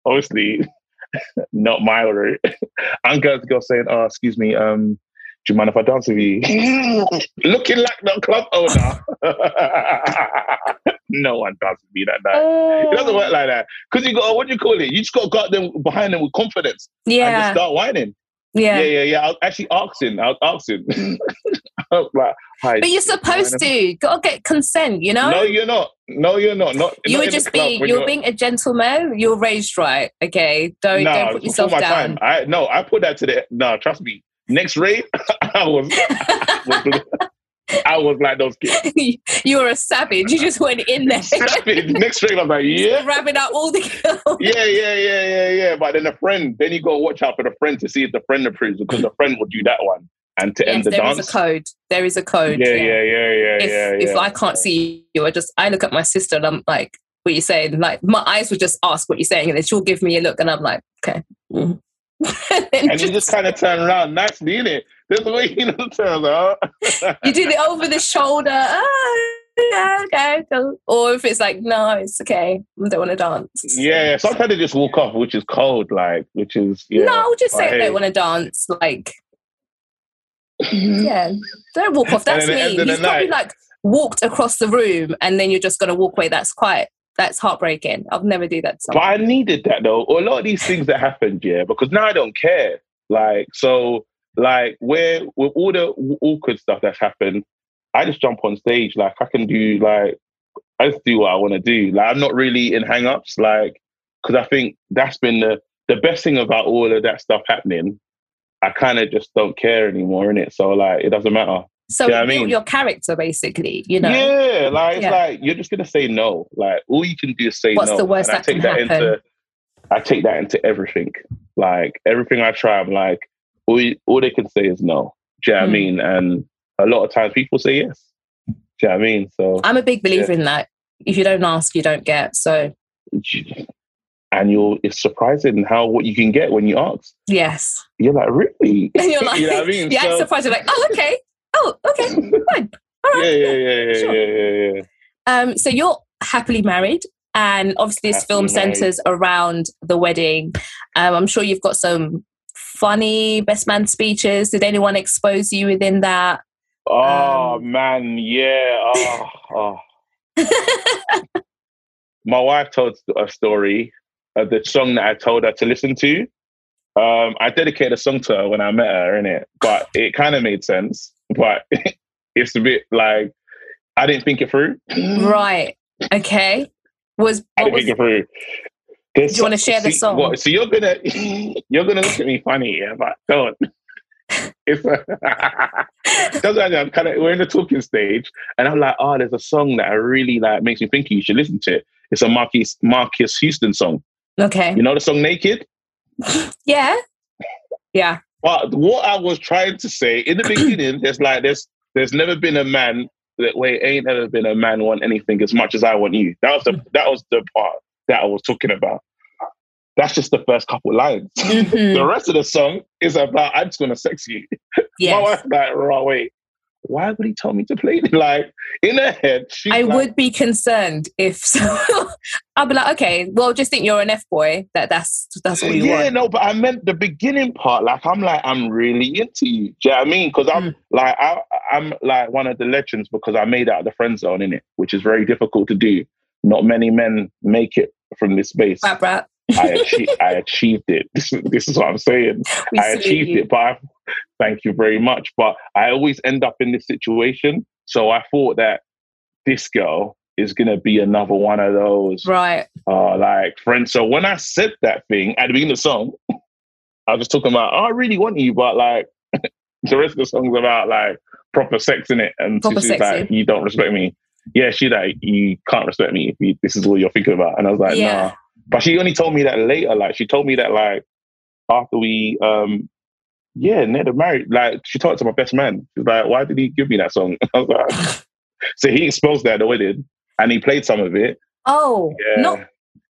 Obviously, [laughs] not my route. I'm going to go saying, "Oh, excuse me, um, do you mind if I dance with you?" [laughs] Looking like the club owner. [laughs] no one dances with me that night. It doesn't work like that because you got what do you call it? You just got to got them behind them with confidence Yeah, and just yeah, start whining. Yeah. Yeah, yeah, yeah. I actually asking. I was. [laughs] I was like, hi. But you're supposed to. Got to get consent. You know. No, you're not. No, you're not. Not. you not were just being. You're you're- being a gentleman. You're raised right. Okay. Don't No, don't put yourself my down. time. I no, I put that to the no. Trust me. Next rave, [laughs] I was, was [laughs] I was like those kids. [laughs] you were a savage. You just went in there, Savage. Next rave, I was like, yeah, grabbing up all the girls. yeah, yeah, yeah, yeah, yeah. But then a friend, then you got to watch out for the friend to see if the friend approves because the friend will do that one and to end the there dance. There is a code. There is a code. yeah, yeah, yeah, yeah, If yeah, if yeah. I can't see you, I just I look at my sister and I'm like, "What you saying?" Like my eyes would just ask what you're saying, and then she'll give me a look, and I'm like, "Okay." [laughs] And and you just kind of turn around nicely, innit? There's the way you know turn around. you do the over the shoulder. Ah, yeah, okay. cool." Or if it's like, no, it's okay. I don't want to dance. Yeah, sometimes they just walk off, which is cold, like, which is yeah. No, I'll just say I don't want to dance. Like, [laughs] yeah, don't walk off. That's And then at me. He's probably night- like walked across the room and then you're just going to walk away. That's quite, that's heartbreaking. I'll never do that. But. I needed that though. Or a lot of these things that happened, yeah, because now I don't care. Like, so, like, where with all the awkward stuff that's happened, I just jump on stage. Like, I can do like, I just do what I want to do. Like, I'm not really in hang-ups, like, because I think that's been the the best thing about all of that stuff happening. I kind of just don't care anymore, in it. So, like, it doesn't matter. So Yeah, I mean- your character basically, you know. Yeah, like it's Yeah. like you're just gonna say no. Like all you can do is say What's no. the worst and I that take can that happen? into I take that into everything. Like everything I try, I'm like, all, you- all they can say is no. Do you know what I Hmm. mean? And a lot of times people say yes. Do you know what I mean? So I'm a big believer in that. If you don't ask, you don't get. So and you're it's surprising how what you can get when you ask. yes. You're like, really? [laughs] And you're like, [laughs] you know what I mean? yeah, I'm surprised. You're like, oh, okay. Oh, okay. Fine. All right. [laughs] yeah, yeah, yeah, yeah, Sure. yeah, yeah, yeah. Um, so you're happily married, and obviously this film married. centers around the wedding. Um, I'm sure you've got some funny best man speeches. Did anyone expose you within that? Oh Um, man, yeah. Oh, oh. [laughs] my wife told a story of the song that I told her to listen to. Um, I dedicated a song to her when I met her, in it, but it kind of made sense. But [laughs] it's a bit like I didn't think it through. right. Okay. Was I didn't was think it through. Do you wanna share the see, song? what- so you're gonna [laughs] you're gonna look at me funny, yeah, but don't. [laughs] [laughs] Matter. I'm kind of we're in the talking stage, and I'm like, oh, there's a song that I really like makes me think you should listen to. it. It's a Marques Marques Houston song. okay? You know the song Naked. Yeah. Yeah. But what I was trying to say in the [clears throat] beginning, there's like there's there's never been a man that way ain't ever been a man want anything as much as I want you. That was the that was the part that I was talking about. That's just the first couple lines. [laughs] Mhm. The rest of the song is about I'm just gonna sex you. [laughs] My wife's like, right, wait, why would he tell me to play it? [laughs] Like in her head, I like, would be concerned if so. I'd be like, okay, well, just think you're an F boy. That that's that's all you yeah, want. Yeah, no, but I meant the beginning part. Like, I'm like, I'm really into you. Do you know what I mean? Because I'm Mm. like, I, I'm like one of the legends because I made out of the friend zone in it, which is very difficult to do. Not many men make it from this space. Brat, brat. I, achieved, I achieved it. [laughs] This, is- this is what I'm saying. We I achieved you. it, but I, thank you very much. But I always end up in this situation. So I thought that this girl is going to be another one of those Right. uh, like friends. So when I said that thing at the beginning of the song, I was just talking about, oh, I really want you, but like [laughs] the rest of the song's about like proper sex in it. And Proper she's sexy. like, you don't respect me. Yeah, she like, you can't respect me if you, this is all you're thinking about. And I was like, Yeah. nah. But she only told me that later. Like she told me that like after we um yeah, Ned married. Like she talked to my best man. She's like, why did he give me that song? [laughs] I was like, [laughs] so he exposed that at the wedding and he played some of it. Oh, Yeah. no.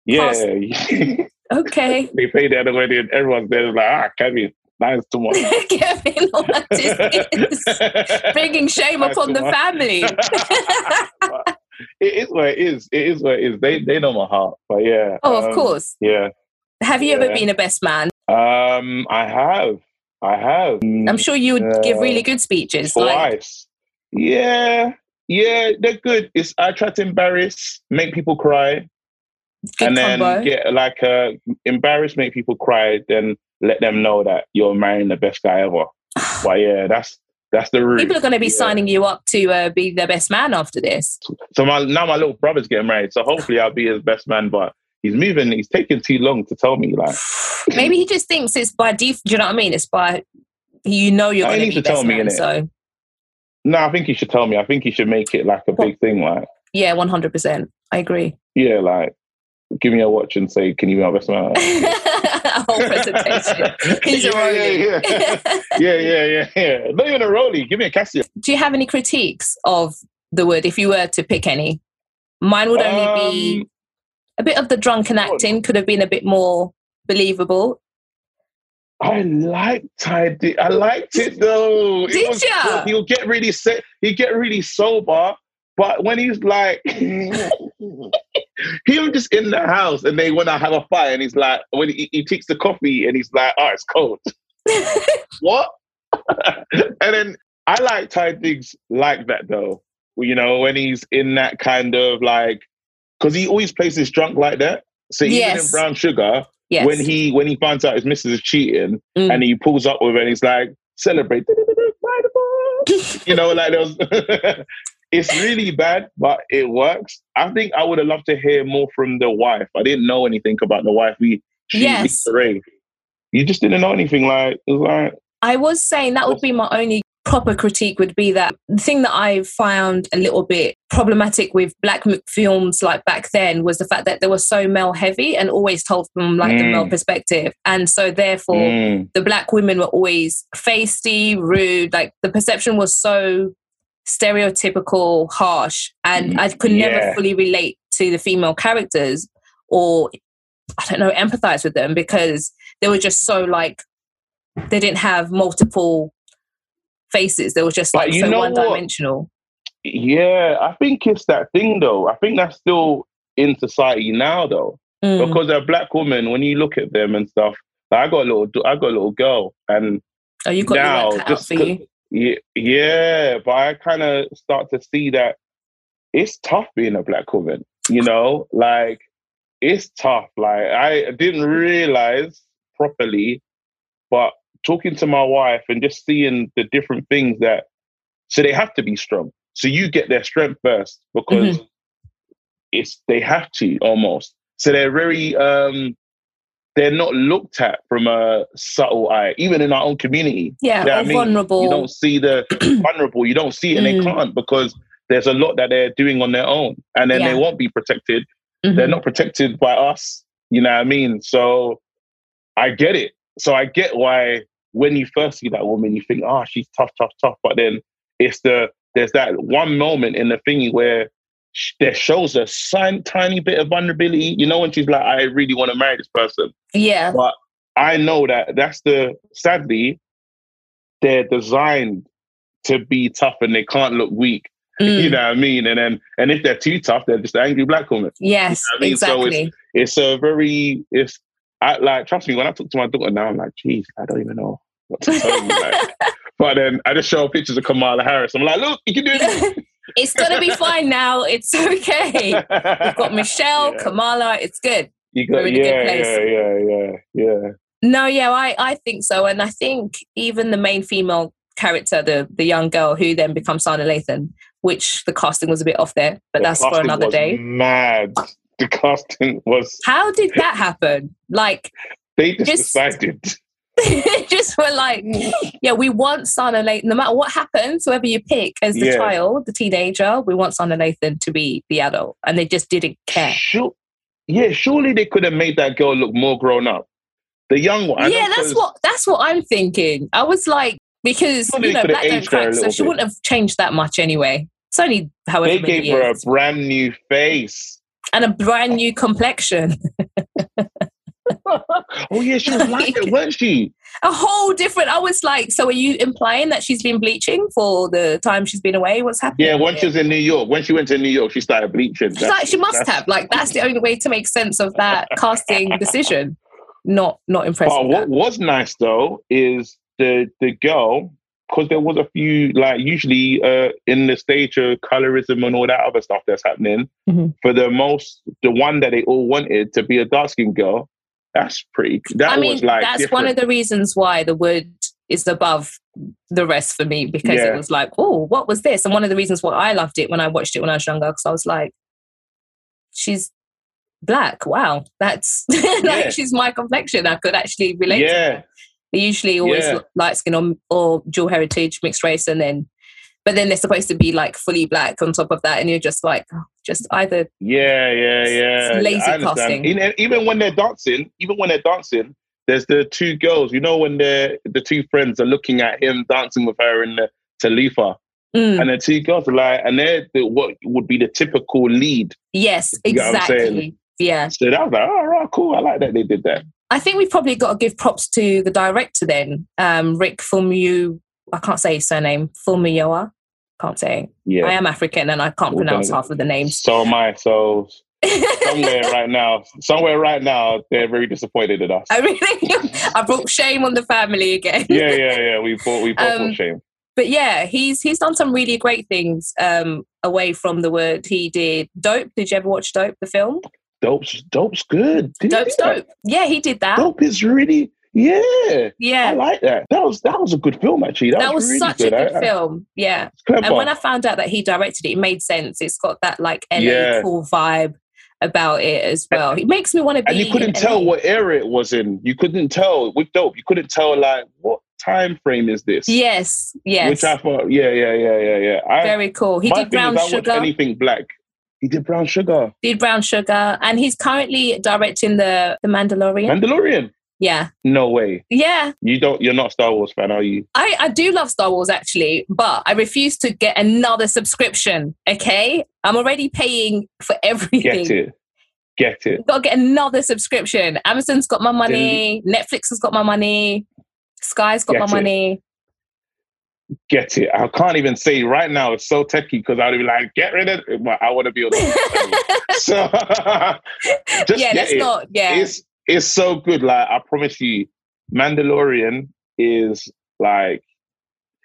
Yeah. [laughs] Okay. they played that at the wedding. Everyone's there like, ah, Kevin, that's too much. Kevin, what is this? Bringing shame upon the family. It is what it is. It is what it is. They they know my heart. But yeah. oh, of um, course. Yeah. Have you ever been a best man? Um, I have. I have. I'm sure you would give Uh, really good speeches. Like, Yeah. Yeah, they're good. It's I try to embarrass, make people cry, good and then combo. get like uh embarrass, make people cry, then let them know that you're marrying the best guy ever. [sighs] but yeah, that's that's the route. People are going to be Yeah. signing you up to uh, be their best man after this. So my now my little brother's getting married, so hopefully I'll be his best man. But he's moving. He's taking too long to tell me. Like [sighs] Maybe he just thinks it's by default. Do you know what I mean? It's by you know you're going to be best me, man. So no, I think he should tell me. I think he should make it like a big thing. Like yeah, one hundred percent. I agree. yeah, like give me a watch and say, "Can you be my best man?" [laughs] [laughs] whole presentation. [laughs] He's a yeah, yeah, yeah. [laughs] yeah, yeah, yeah, yeah. Not even a rollie. Give me a Casio. Do you have any critiques of the Wood if you were to pick any? Mine would only be Um, a bit of the drunken acting could have been a bit more believable. I liked I did. I liked it though. It Did ya? good. He'll get really set. He'll get really sober, But when he's like, him just in the house and they want to have a fight, and he's like, when he, he takes the coffee and he's like, oh, it's cold. [laughs] what? [laughs] and then I like Taye Diggs like that though. You know, when he's in that kind of like, because he always plays this drunk like that. So even Yes. in Brown Sugar, Yes. when he when he finds out his missus is cheating Mm. and he pulls up with her and he's like, celebrate. By the ball. you know, like those. [laughs] it's really bad, but it works. I think I would have loved to hear more from the wife. I didn't know anything about the wife. We she Yes. Ray. You just didn't know anything. Like it was like I was saying that would be my only proper critique would be that the thing that I found a little bit problematic with black films like back then was the fact that they were so male heavy and always told from like the Mm. male perspective and so therefore mm, the black women were always feisty rude like the perception was so stereotypical harsh and I could never Yeah. fully relate to the female characters or I don't know empathize with them because they were just so like they didn't have multiple faces. They were just like so one dimensional. yeah. I think it's that thing though. I think that's still in society now though. Mm. Because a black woman, when you look at them and stuff, like, I got a little, I got a little girl, and Oh, you got now, cut out just for you. Yeah, yeah, but I kind of start to see that it's tough being a black woman. You know, like it's tough. Like I didn't realize properly, but talking to my wife and just seeing the different things that, so they have to be strong. So you get their strength first because it's they have to almost. So they're very um they're not looked at from a subtle eye, even in our own community. Yeah, You know I mean? vulnerable. You don't see the [clears throat] vulnerable. You don't see it, and they Mm. can't because there's a lot that they're doing on their own, and then they won't be protected. Mhm. They're not protected by us. You know what I mean? So I get it. So I get why when you first see that woman, you think, "Oh, she's tough, tough, tough," but then it's the there's that one moment in the thingy where there shows a tiny, tiny bit of vulnerability. You know, when she's like, "I really want to marry this person." Yeah. But I know that that's the sadly, they're designed to be tough and they can't look weak. Mm. You know what I mean? And then and if they're too tough, they're just angry black women. Yes, I mean, so exactly. It's a very it's I like trust me, when I talk to my daughter now, I'm like, geez, I don't even know what to tell you. Like, [laughs] but then I just show her pictures of Kamala Harris. I'm like, look, you can do it. [laughs] it's gonna be fine now. It's [laughs] okay. We've got Michelle, Yeah. Kamala. It's good. You got, We're in a good yeah, place. yeah, yeah, yeah, yeah. No, yeah, I, I think so. And I think even the main female character, the the young girl who then becomes Sanaa Lathan, which the casting was a bit off there, but The that's for another day. Mad. The casting was How did that happen? Like, they just, Just- decided. [laughs] just were like, yeah, we want Sanaa Lathan, no matter what happens, whoever you pick as the Yeah. child, the teenager, we want Sanaa Lathan to be the adult. And they just didn't care. Sure, yeah, surely they could have made that girl look more grown up. The young one. I yeah, that's what that's what I'm thinking. I was like, because Surely you know, black don't aged her a crack, so little she bit. wouldn't have changed that much anyway. It's only however They gave her a brand new face. and a brand new complexion. [laughs] Oh yeah, she was like it, weren't she? a whole different. I was like, so are you implying that she's been bleaching for the time she's been away? What's happening? Yeah, when she was in New York, when she went to New York, she started bleaching. She's like, she must have. Like, that's the only way to make sense of that [laughs] casting decision. Not, not impressive. But what was nice though is the the girl because there was a few like usually uh, in the stage of colorism and all that other stuff that's happening. Mhm. For the most, the one that they all wanted to be a dark skinned girl. That's pretty. That I mean, was like that's one of the reasons why the wood is above the rest for me because Yeah. it was like, oh, what was this? And one of the reasons why I loved it when I watched it when I was younger, because I was like, she's black. Wow, that's [laughs] Yeah. like she's my complexion. I could actually relate. to Yeah, her. They usually always Yeah. light skin or, or dual heritage, mixed race, and then, but then they're supposed to be like fully black on top of that, and you're just like, oh, just either yeah, yeah, yeah. Lazy casting. Even- Even when they're dancing, even when they're dancing, there's the two girls. You know when they're the two friends are looking at him dancing with her in the Talifa. Mm, and the two girls are like, and they're the, what would be the typical lead. yes, You know what I'm saying? exactly. Yeah. So that was like, oh, right, cool. I like that they did that. I think we've probably got to give props to the director then, um, Rick Fulmu. I can't say his surname, Fulmuyoa. Can't say. Yeah. I am African and I can't We're pronounce half of the names. So am I. So [laughs] somewhere right now, somewhere right now, they're very disappointed at us. I really, I brought shame on the family again. Yeah, yeah, yeah. We brought, we both Um, shame. But yeah, he's he's done some really great things um, away from the Wood. He did Dope. Did you ever watch Dope, the film? Dope's dope's good. Did Dope's do that? Dope. Yeah, he did that. Dope is really yeah. Yeah. I like that. That was that was a good film actually. That, that was really such good. a good I- film. Yeah. And when I found out that he directed it, it made sense. It's got that like LA Yeah. cool vibe about it as well. It makes me want to be. and you couldn't tell LA. what era it was in. You couldn't tell with dope. You couldn't tell like what time frame is this. Yes, yes. Which I thought, yeah, yeah, yeah, yeah, yeah. I, Very cool. He did Brown Sugar. anything black. He did Brown Sugar. Did Brown Sugar, and he's currently directing the the Mandalorian. Mandalorian. Yeah, No way. yeah. You don't. You're not a Star Wars fan, are you? I, I do love Star Wars actually, but I refuse to get another subscription. Okay, I'm already paying for [laughs] everything. Get it. Get it. Got to get another subscription. Amazon's got my money. Netflix has got my money. Sky's got Get my it. money. Get it. I can't even say right now. It's so techy because I'd be like, get rid of it. I want to be on the [laughs] So [laughs] just yeah, it. not. Yeah, It's it's so good. Like I promise you, Mandalorian is like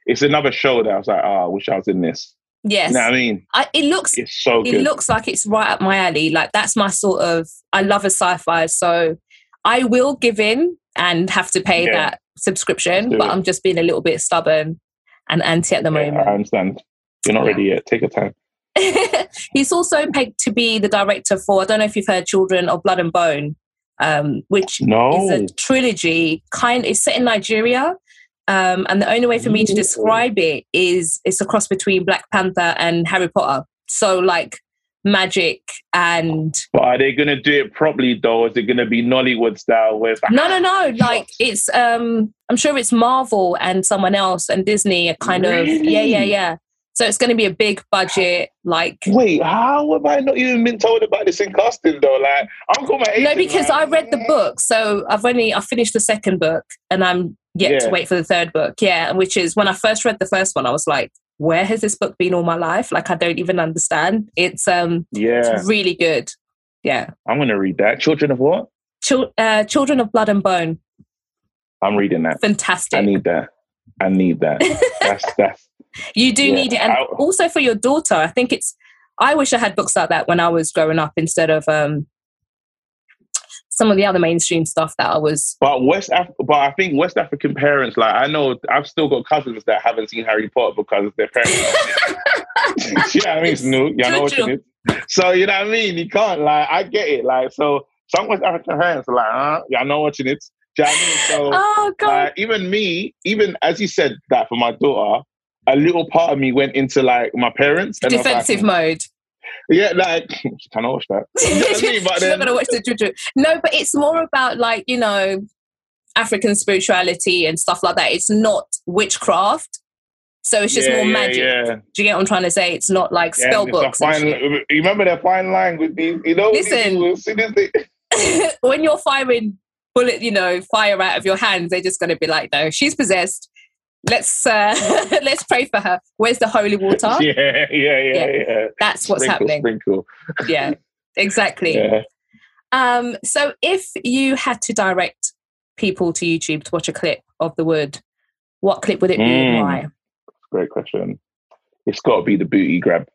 it's another show that I was like, oh, I wish I was in this. yes. You know what I mean? I, it looks It's so it good. looks like it's right up my alley. Like that's my sort of. I love a sci-fi, so I will give in and have to pay Yeah. that subscription. But it. I'm just being a little bit stubborn and anti at the Yeah, I understand. You're not Yeah. ready yet. Take your time. [laughs] He's also pegged to be the director for. I don't know if you've heard Children of Blood and Bone, um, which No. is a trilogy. Kind it's set in Nigeria. Um, and the only way for me to describe it is it's a cross between Black Panther and Harry Potter. So like magic and But are they gonna do it properly though? Is it gonna be Nollywood style where no no no like it's um I'm sure it's Marvel and someone else and Disney are kind of yeah yeah yeah. So it's going to be a big budget like Wait, how have I not even been told about this in casting though? Like I'm calling my no because like, I read the book so I've only I finished the second book and I'm yet to wait for the third book yeah which is when I first read the first one I was like where has this book been all my life like I don't even understand it's um Yeah, it's really good yeah I'm gonna read that. Children of what? Chil- uh, Children of Blood and Bone I'm reading that. fantastic I need that. I need that. That's [laughs] that's You do Yeah, need it, and I- also for your daughter. I think it's. I wish I had books like that when I was growing up, instead of um, some of the other mainstream stuff that I was. But West, Af- but I think West African parents, like I know, I've still got cousins that haven't seen Harry Potter because their parents. [laughs] [laughs] you know what I mean, Snoop? You know what it is. So you know what I mean. You can't like. I get it. Like so, some West African parents are like, huh? Yeah, I know what it you know I mean? So [laughs] Oh God! like, even me, even as you said that for my daughter, a little part of me went into like my parents. I like, Defensive mode. Yeah, like she can't watch that. [laughs] You know what I mean? But She's then- not gonna watch the juju. No, but it's more about like you know African spirituality and stuff like that. It's not witchcraft, so it's just Yeah, more yeah, magic. yeah. Do you get what I'm trying to say? It's not like spell books. fine- you remember that fine line with these, you know, Listen. people, as soon as they- when you're firing bullet, you know, fire out of your hands, they're just going to be like, no, she's possessed. Let's uh, [laughs] let's pray for her. Where's the holy water? [laughs] yeah, yeah, yeah, Yeah. yeah. That's what's Sprinkle, happening. Sprinkle. Yeah, exactly. [laughs] Yeah. Um, so if you had to direct people to YouTube to watch a clip of the wood, what clip would it be and Mm. why? Great question. It's got to be the booty grab.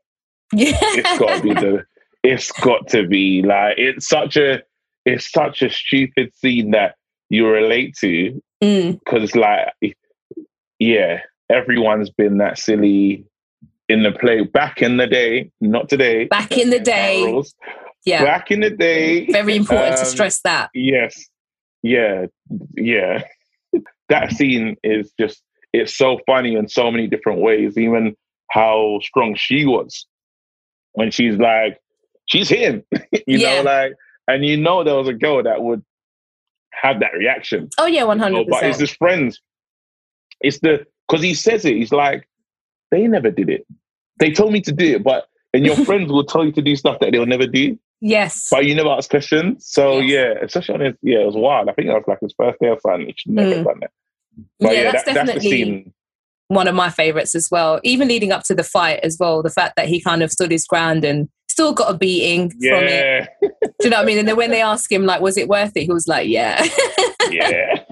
Yeah, It's got to be the. It's got to be like it's such a. It's such a stupid scene that you relate to Mm, because like, yeah, everyone's been that silly in the play back in the day, not today. back in the [laughs] day. Rules. Yeah, Back in the day, very important to um, stress that. Yes. Yeah. Yeah. [laughs] that scene is just it's so funny in so many different ways, even how strong she was when she's like, she's him. [laughs] you Yeah. know, like and you know there was a girl that would have that reaction. Oh yeah, one hundred but it's his friends. It's the because he says it, he's like, they never did it. They told me to do it, but and your [laughs] friends will tell you to do stuff that they'll never do. Yes. But you never ask questions. So Yes. yeah, especially on his yeah, it was wild. I think that was like his first day or something. He should never Mm. done that. But yeah, yeah, that's that, that's the definitely scene. one of my favorites as well. Even leading up to the fight as well, the fact that he kind of stood his ground and still got a beating from it. [laughs] Do you know what I mean? And then when they ask him, like, was it worth it? He was like, yeah. [laughs] yeah.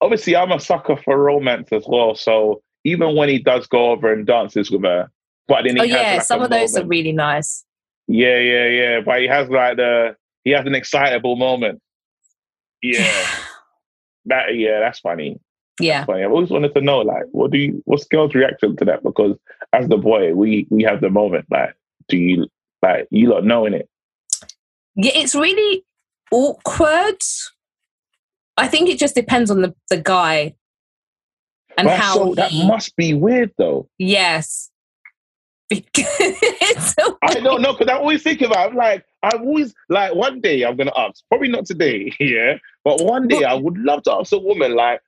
Obviously, I'm a sucker for romance as well. So even when he does go over and dances with her, but then he oh, has yeah. like Some of those are really nice. Yeah, yeah, yeah. But he has like the he has an excitable moment. Yeah. [sighs] that yeah, that's funny. Yeah. Funny. I've always wanted to know, like, what do you what's girls' reaction to that? Because as the boy, we we have the moment. Like, do you like you lot knowing it? Yeah, it's really awkward. I think it just depends on the, the guy and how so that he- must be weird though. yes. [laughs] Because I don't know because I always think about. I'm like, I always like one day I'm gonna ask. Probably not today, [laughs] yeah. But one day I would love to ask a woman like,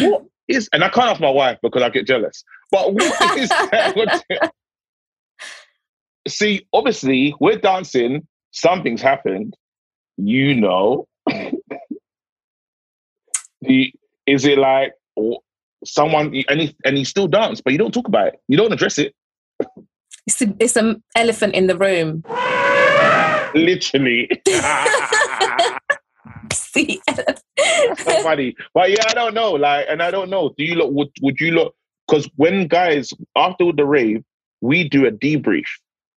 what is? And I can't ask my wife because I get jealous. But what [laughs] is that? See, obviously we're dancing. Something's happened. You know. [laughs] the is it like someone and he and he still dance, but you don't talk about it. You don't address it. It's, a, it's an elephant in the room. Literally. [laughs] [laughs] See? so funny. But yeah, I don't know. Like, and I don't know. Do you look? Would would you look? Because when guys after the rave, we do a debrief.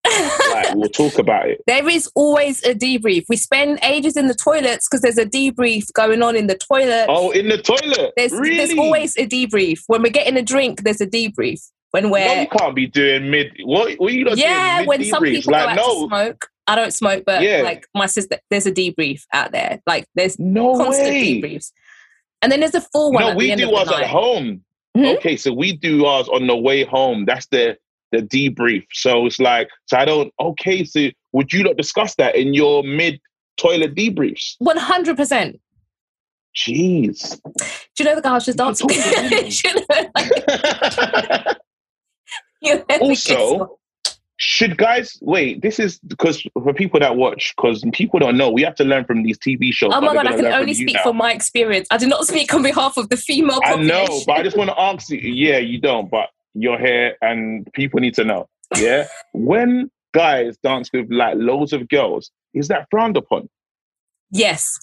Like, we'll talk about it. there is always a debrief. We spend ages in the toilets because there's a debrief going on in the toilet. Oh, in the toilet. there's, really? there's always a debrief. When we're getting a drink, there's a debrief. When we're no, you can't be doing mid. What? What are you yeah, doing? when mid some people like, no, to smoke, I don't smoke, but Yeah. like my sister, there's a debrief out there. Like there's no constant way. debriefs, and then there's a full one. No, we do ours at home. Mhm. Okay, so we do ours on the way home. That's the the debrief. So it's like, so I don't. Okay, so would you not discuss that in your mid toilet debriefs? One hundred percent. Jeez. Do you know the was just dancing? talk to women. Do you know, like, [laughs] you know, the kids Also. Should guys wait? This is because for people that watch, because people don't know, we have to learn from these TV shows. oh my god, I can only speak from my experience. I do not speak on behalf of the female I know, but I just want to ask you. Yeah, you don't, but you're here, and people need to know. Yeah, [laughs] when guys dance with like loads of girls, is that frowned upon? yes.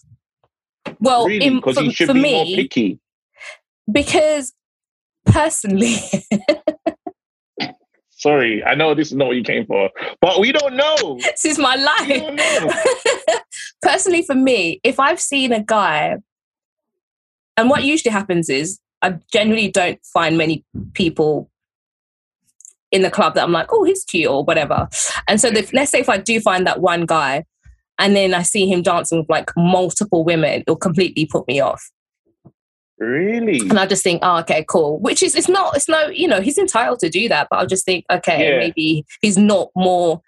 Well, Because for, you should be me, more picky. because personally, [laughs] Sorry, I know this is not what you came for, but we don't know. [laughs] this is my We don't know. life. personally, for me, if I've seen a guy, and what usually happens is I generally don't find many people in the club that I'm like, oh, he's cute or whatever. And so, the, let's say if I do find that one guy, and then I see him dancing with like multiple women, it'll completely put me off. Really? And I just think, oh, okay, cool. Which is, it's not, it's no, you know, he's entitled to do that, but I'll just think, okay, Yeah. maybe he's not more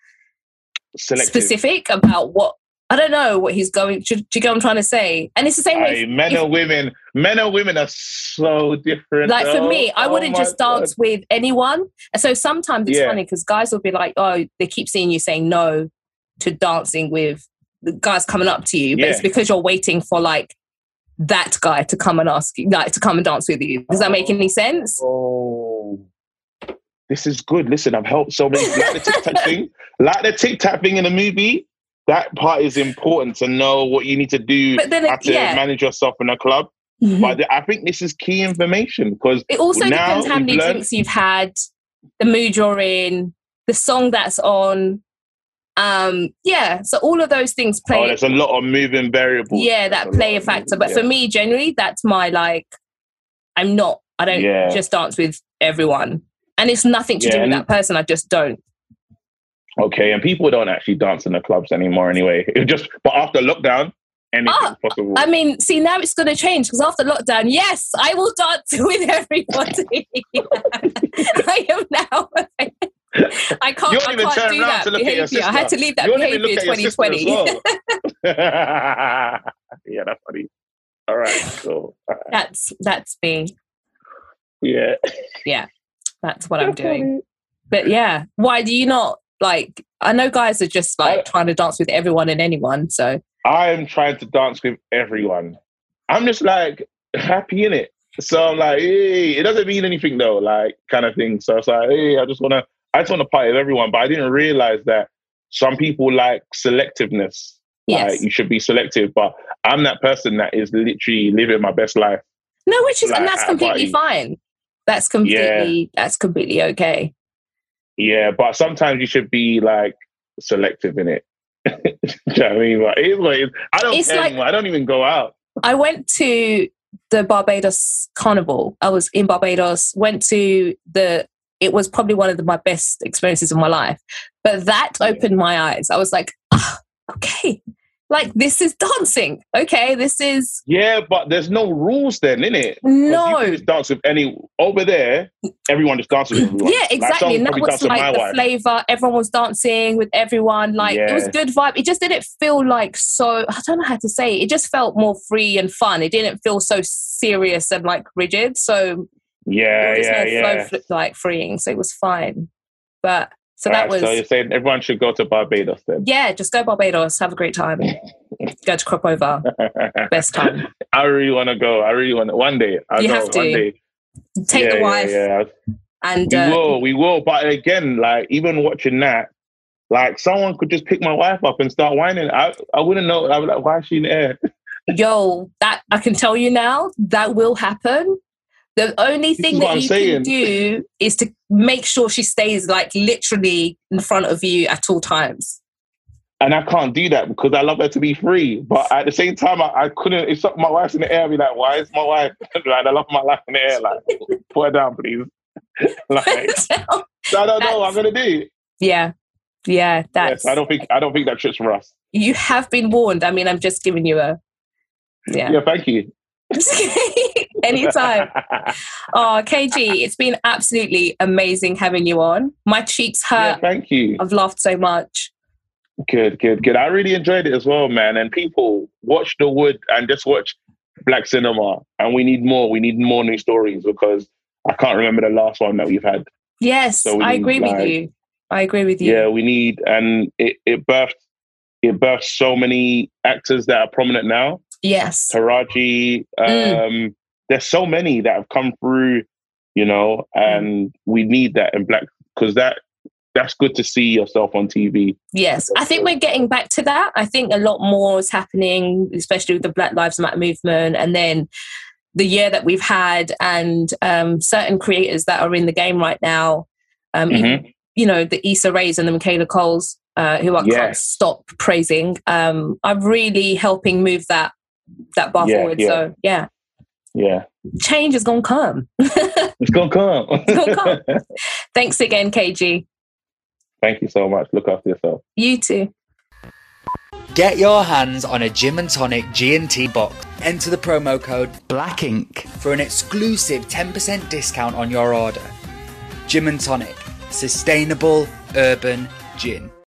Selective. specific about what, I don't know what he's going, do, do you get what I'm trying to say? And it's the same way, men if- and women, men and women are so different. like for me, I Oh wouldn't just dance with anyone. And so sometimes it's Yeah. funny because guys will be like, oh, they keep seeing you saying no to dancing with the guys coming up to you, but it's because you're waiting for like that guy to come and ask you, like to come and dance with you. Does that make any sense? Oh, this is good. Listen, I've helped so many. Like the [laughs] tic tac thing, like the tic tac thing in the movie. That part is important to know what you need to do But then, how to yeah. manage yourself in a club. But th- I think this is key information because It also depends how many learned- drinks you've had, the mood you're in, the song that's on. Um, yeah, so all of those things oh, play. there's a lot of moving variables. yeah, that There's play a factor. moving- But yeah. for me, generally, that's my like. I'm not. I don't Yeah. just dance with everyone, and it's nothing to do with that person. I just don't. Okay, and people don't actually dance in the clubs anymore anyway. It just but after lockdown, anything's Ah, possible. I mean, see, now it's going to change because after lockdown, yes, I will dance [laughs] with everybody. [laughs] I am now. [laughs] I can't. You don't I even can't turn do around that to look at your behavior. I had to leave that you behavior look at your as 2020. well. yeah, that's funny. All right, cool. All right. That's that's me. Yeah. Yeah, that's what I'm doing. But yeah, why do you not like? I know guys are just like I- trying to dance with everyone and anyone. So I'm trying to dance with everyone. I'm just like happy in it. So I'm like, hey, it doesn't mean anything though, like kind of thing. So it's like, hey, I just wanna, I just wanna party with everyone, but I didn't realize that some people like selectiveness. Yes. Like you should be selective, but I'm that person that is literally living my best life. No, which is, and that's completely fine. That's completely, that's completely okay. Yeah, but sometimes you should be like selective in it. [laughs] Do you know what I mean? But it is what it is. I don't It's care like- anymore. I don't even go out. I went to the Barbados Carnival. I was in Barbados, went to the, it was probably one of the, my best experiences of my life. But that opened my eyes. I was like, ah, okay, like this is dancing. Okay, this is, Yeah, but there's no rules then, in it? no. You can just dance with any over there. Everyone just dances with everyone. Yeah, exactly. someone and that was dance with my like the wife. flavor. Everyone was dancing with everyone. Like it was good vibe. It just didn't feel like so. I don't know how to say. It, it just felt more free and fun. It didn't feel so serious and like rigid. So Yeah, it was yeah, more yeah. flow, fl- like freeing. So it was fine. But so that Alright, was so you're saying everyone should go to Barbados then? yeah. Just go Barbados. Have a great time. [laughs] go to crop over. Best time. I really want to go. I really want to. One day. I'll You go. have to. One day. Take Yeah, the yeah, wife Yeah, and We uh, will, we will. But again, like even watching that, like someone could just pick my wife up and start whining. I, I wouldn't know. I'd be like, why is she in the air? [laughs] yo, that I can tell you now, that will happen. The only thing that I'm you saying. can do is to make sure she stays like literally in front of you at all times. And I can't do that because I love her to be free. But at the same time, I, I couldn't. If my wife's in the air, I'd be like, why is my wife? [laughs] like, I love my life in the air. Like, put her down, please. [laughs] like, I don't know what I'm gonna do. yeah, yeah, that's. Yes, I don't think. I don't think that trip's for us. you have been warned. I mean, I'm just giving you a. Yeah. Yeah, thank you. [laughs] Anytime. [laughs] Oh, KG, it's been absolutely amazing having you on. My cheeks yeah, hurt. thank you. I've laughed so much. Good, good, good. I really enjoyed it as well, man. And people watch The Wood and just watch Black Cinema. And we need more. We need more new stories because I can't remember the last one that we've had. Yes, So we I agree with you. I agree with you. Yeah, we need, and it, it birthed it birthed so many actors that are prominent now. Yes. Taraji, um, Mm. There's so many that have come through, you know, and we need that in black because that that's good to see yourself on TV. Yes, I think we're getting back to that. I think a lot more is happening, especially with the Black Lives Matter movement, and then the year that we've had, and um, certain creators that are in the game right now. Um, even, you know, the Issa Rays and the Michaela Coles, uh, who I can't stop praising, um, are really helping move that that bar Yeah, forward. yeah. So yeah, Yeah, change is gonna come. [laughs] it's gonna come. gonna come. Thanks again, KG. Thank you so much. Look after yourself. You too. Get your hands on a Gin and Tonic G&T box. Enter the promo code Black Ink. for an exclusive 10% discount on your order. Gin and Tonic. Sustainable Urban Gin.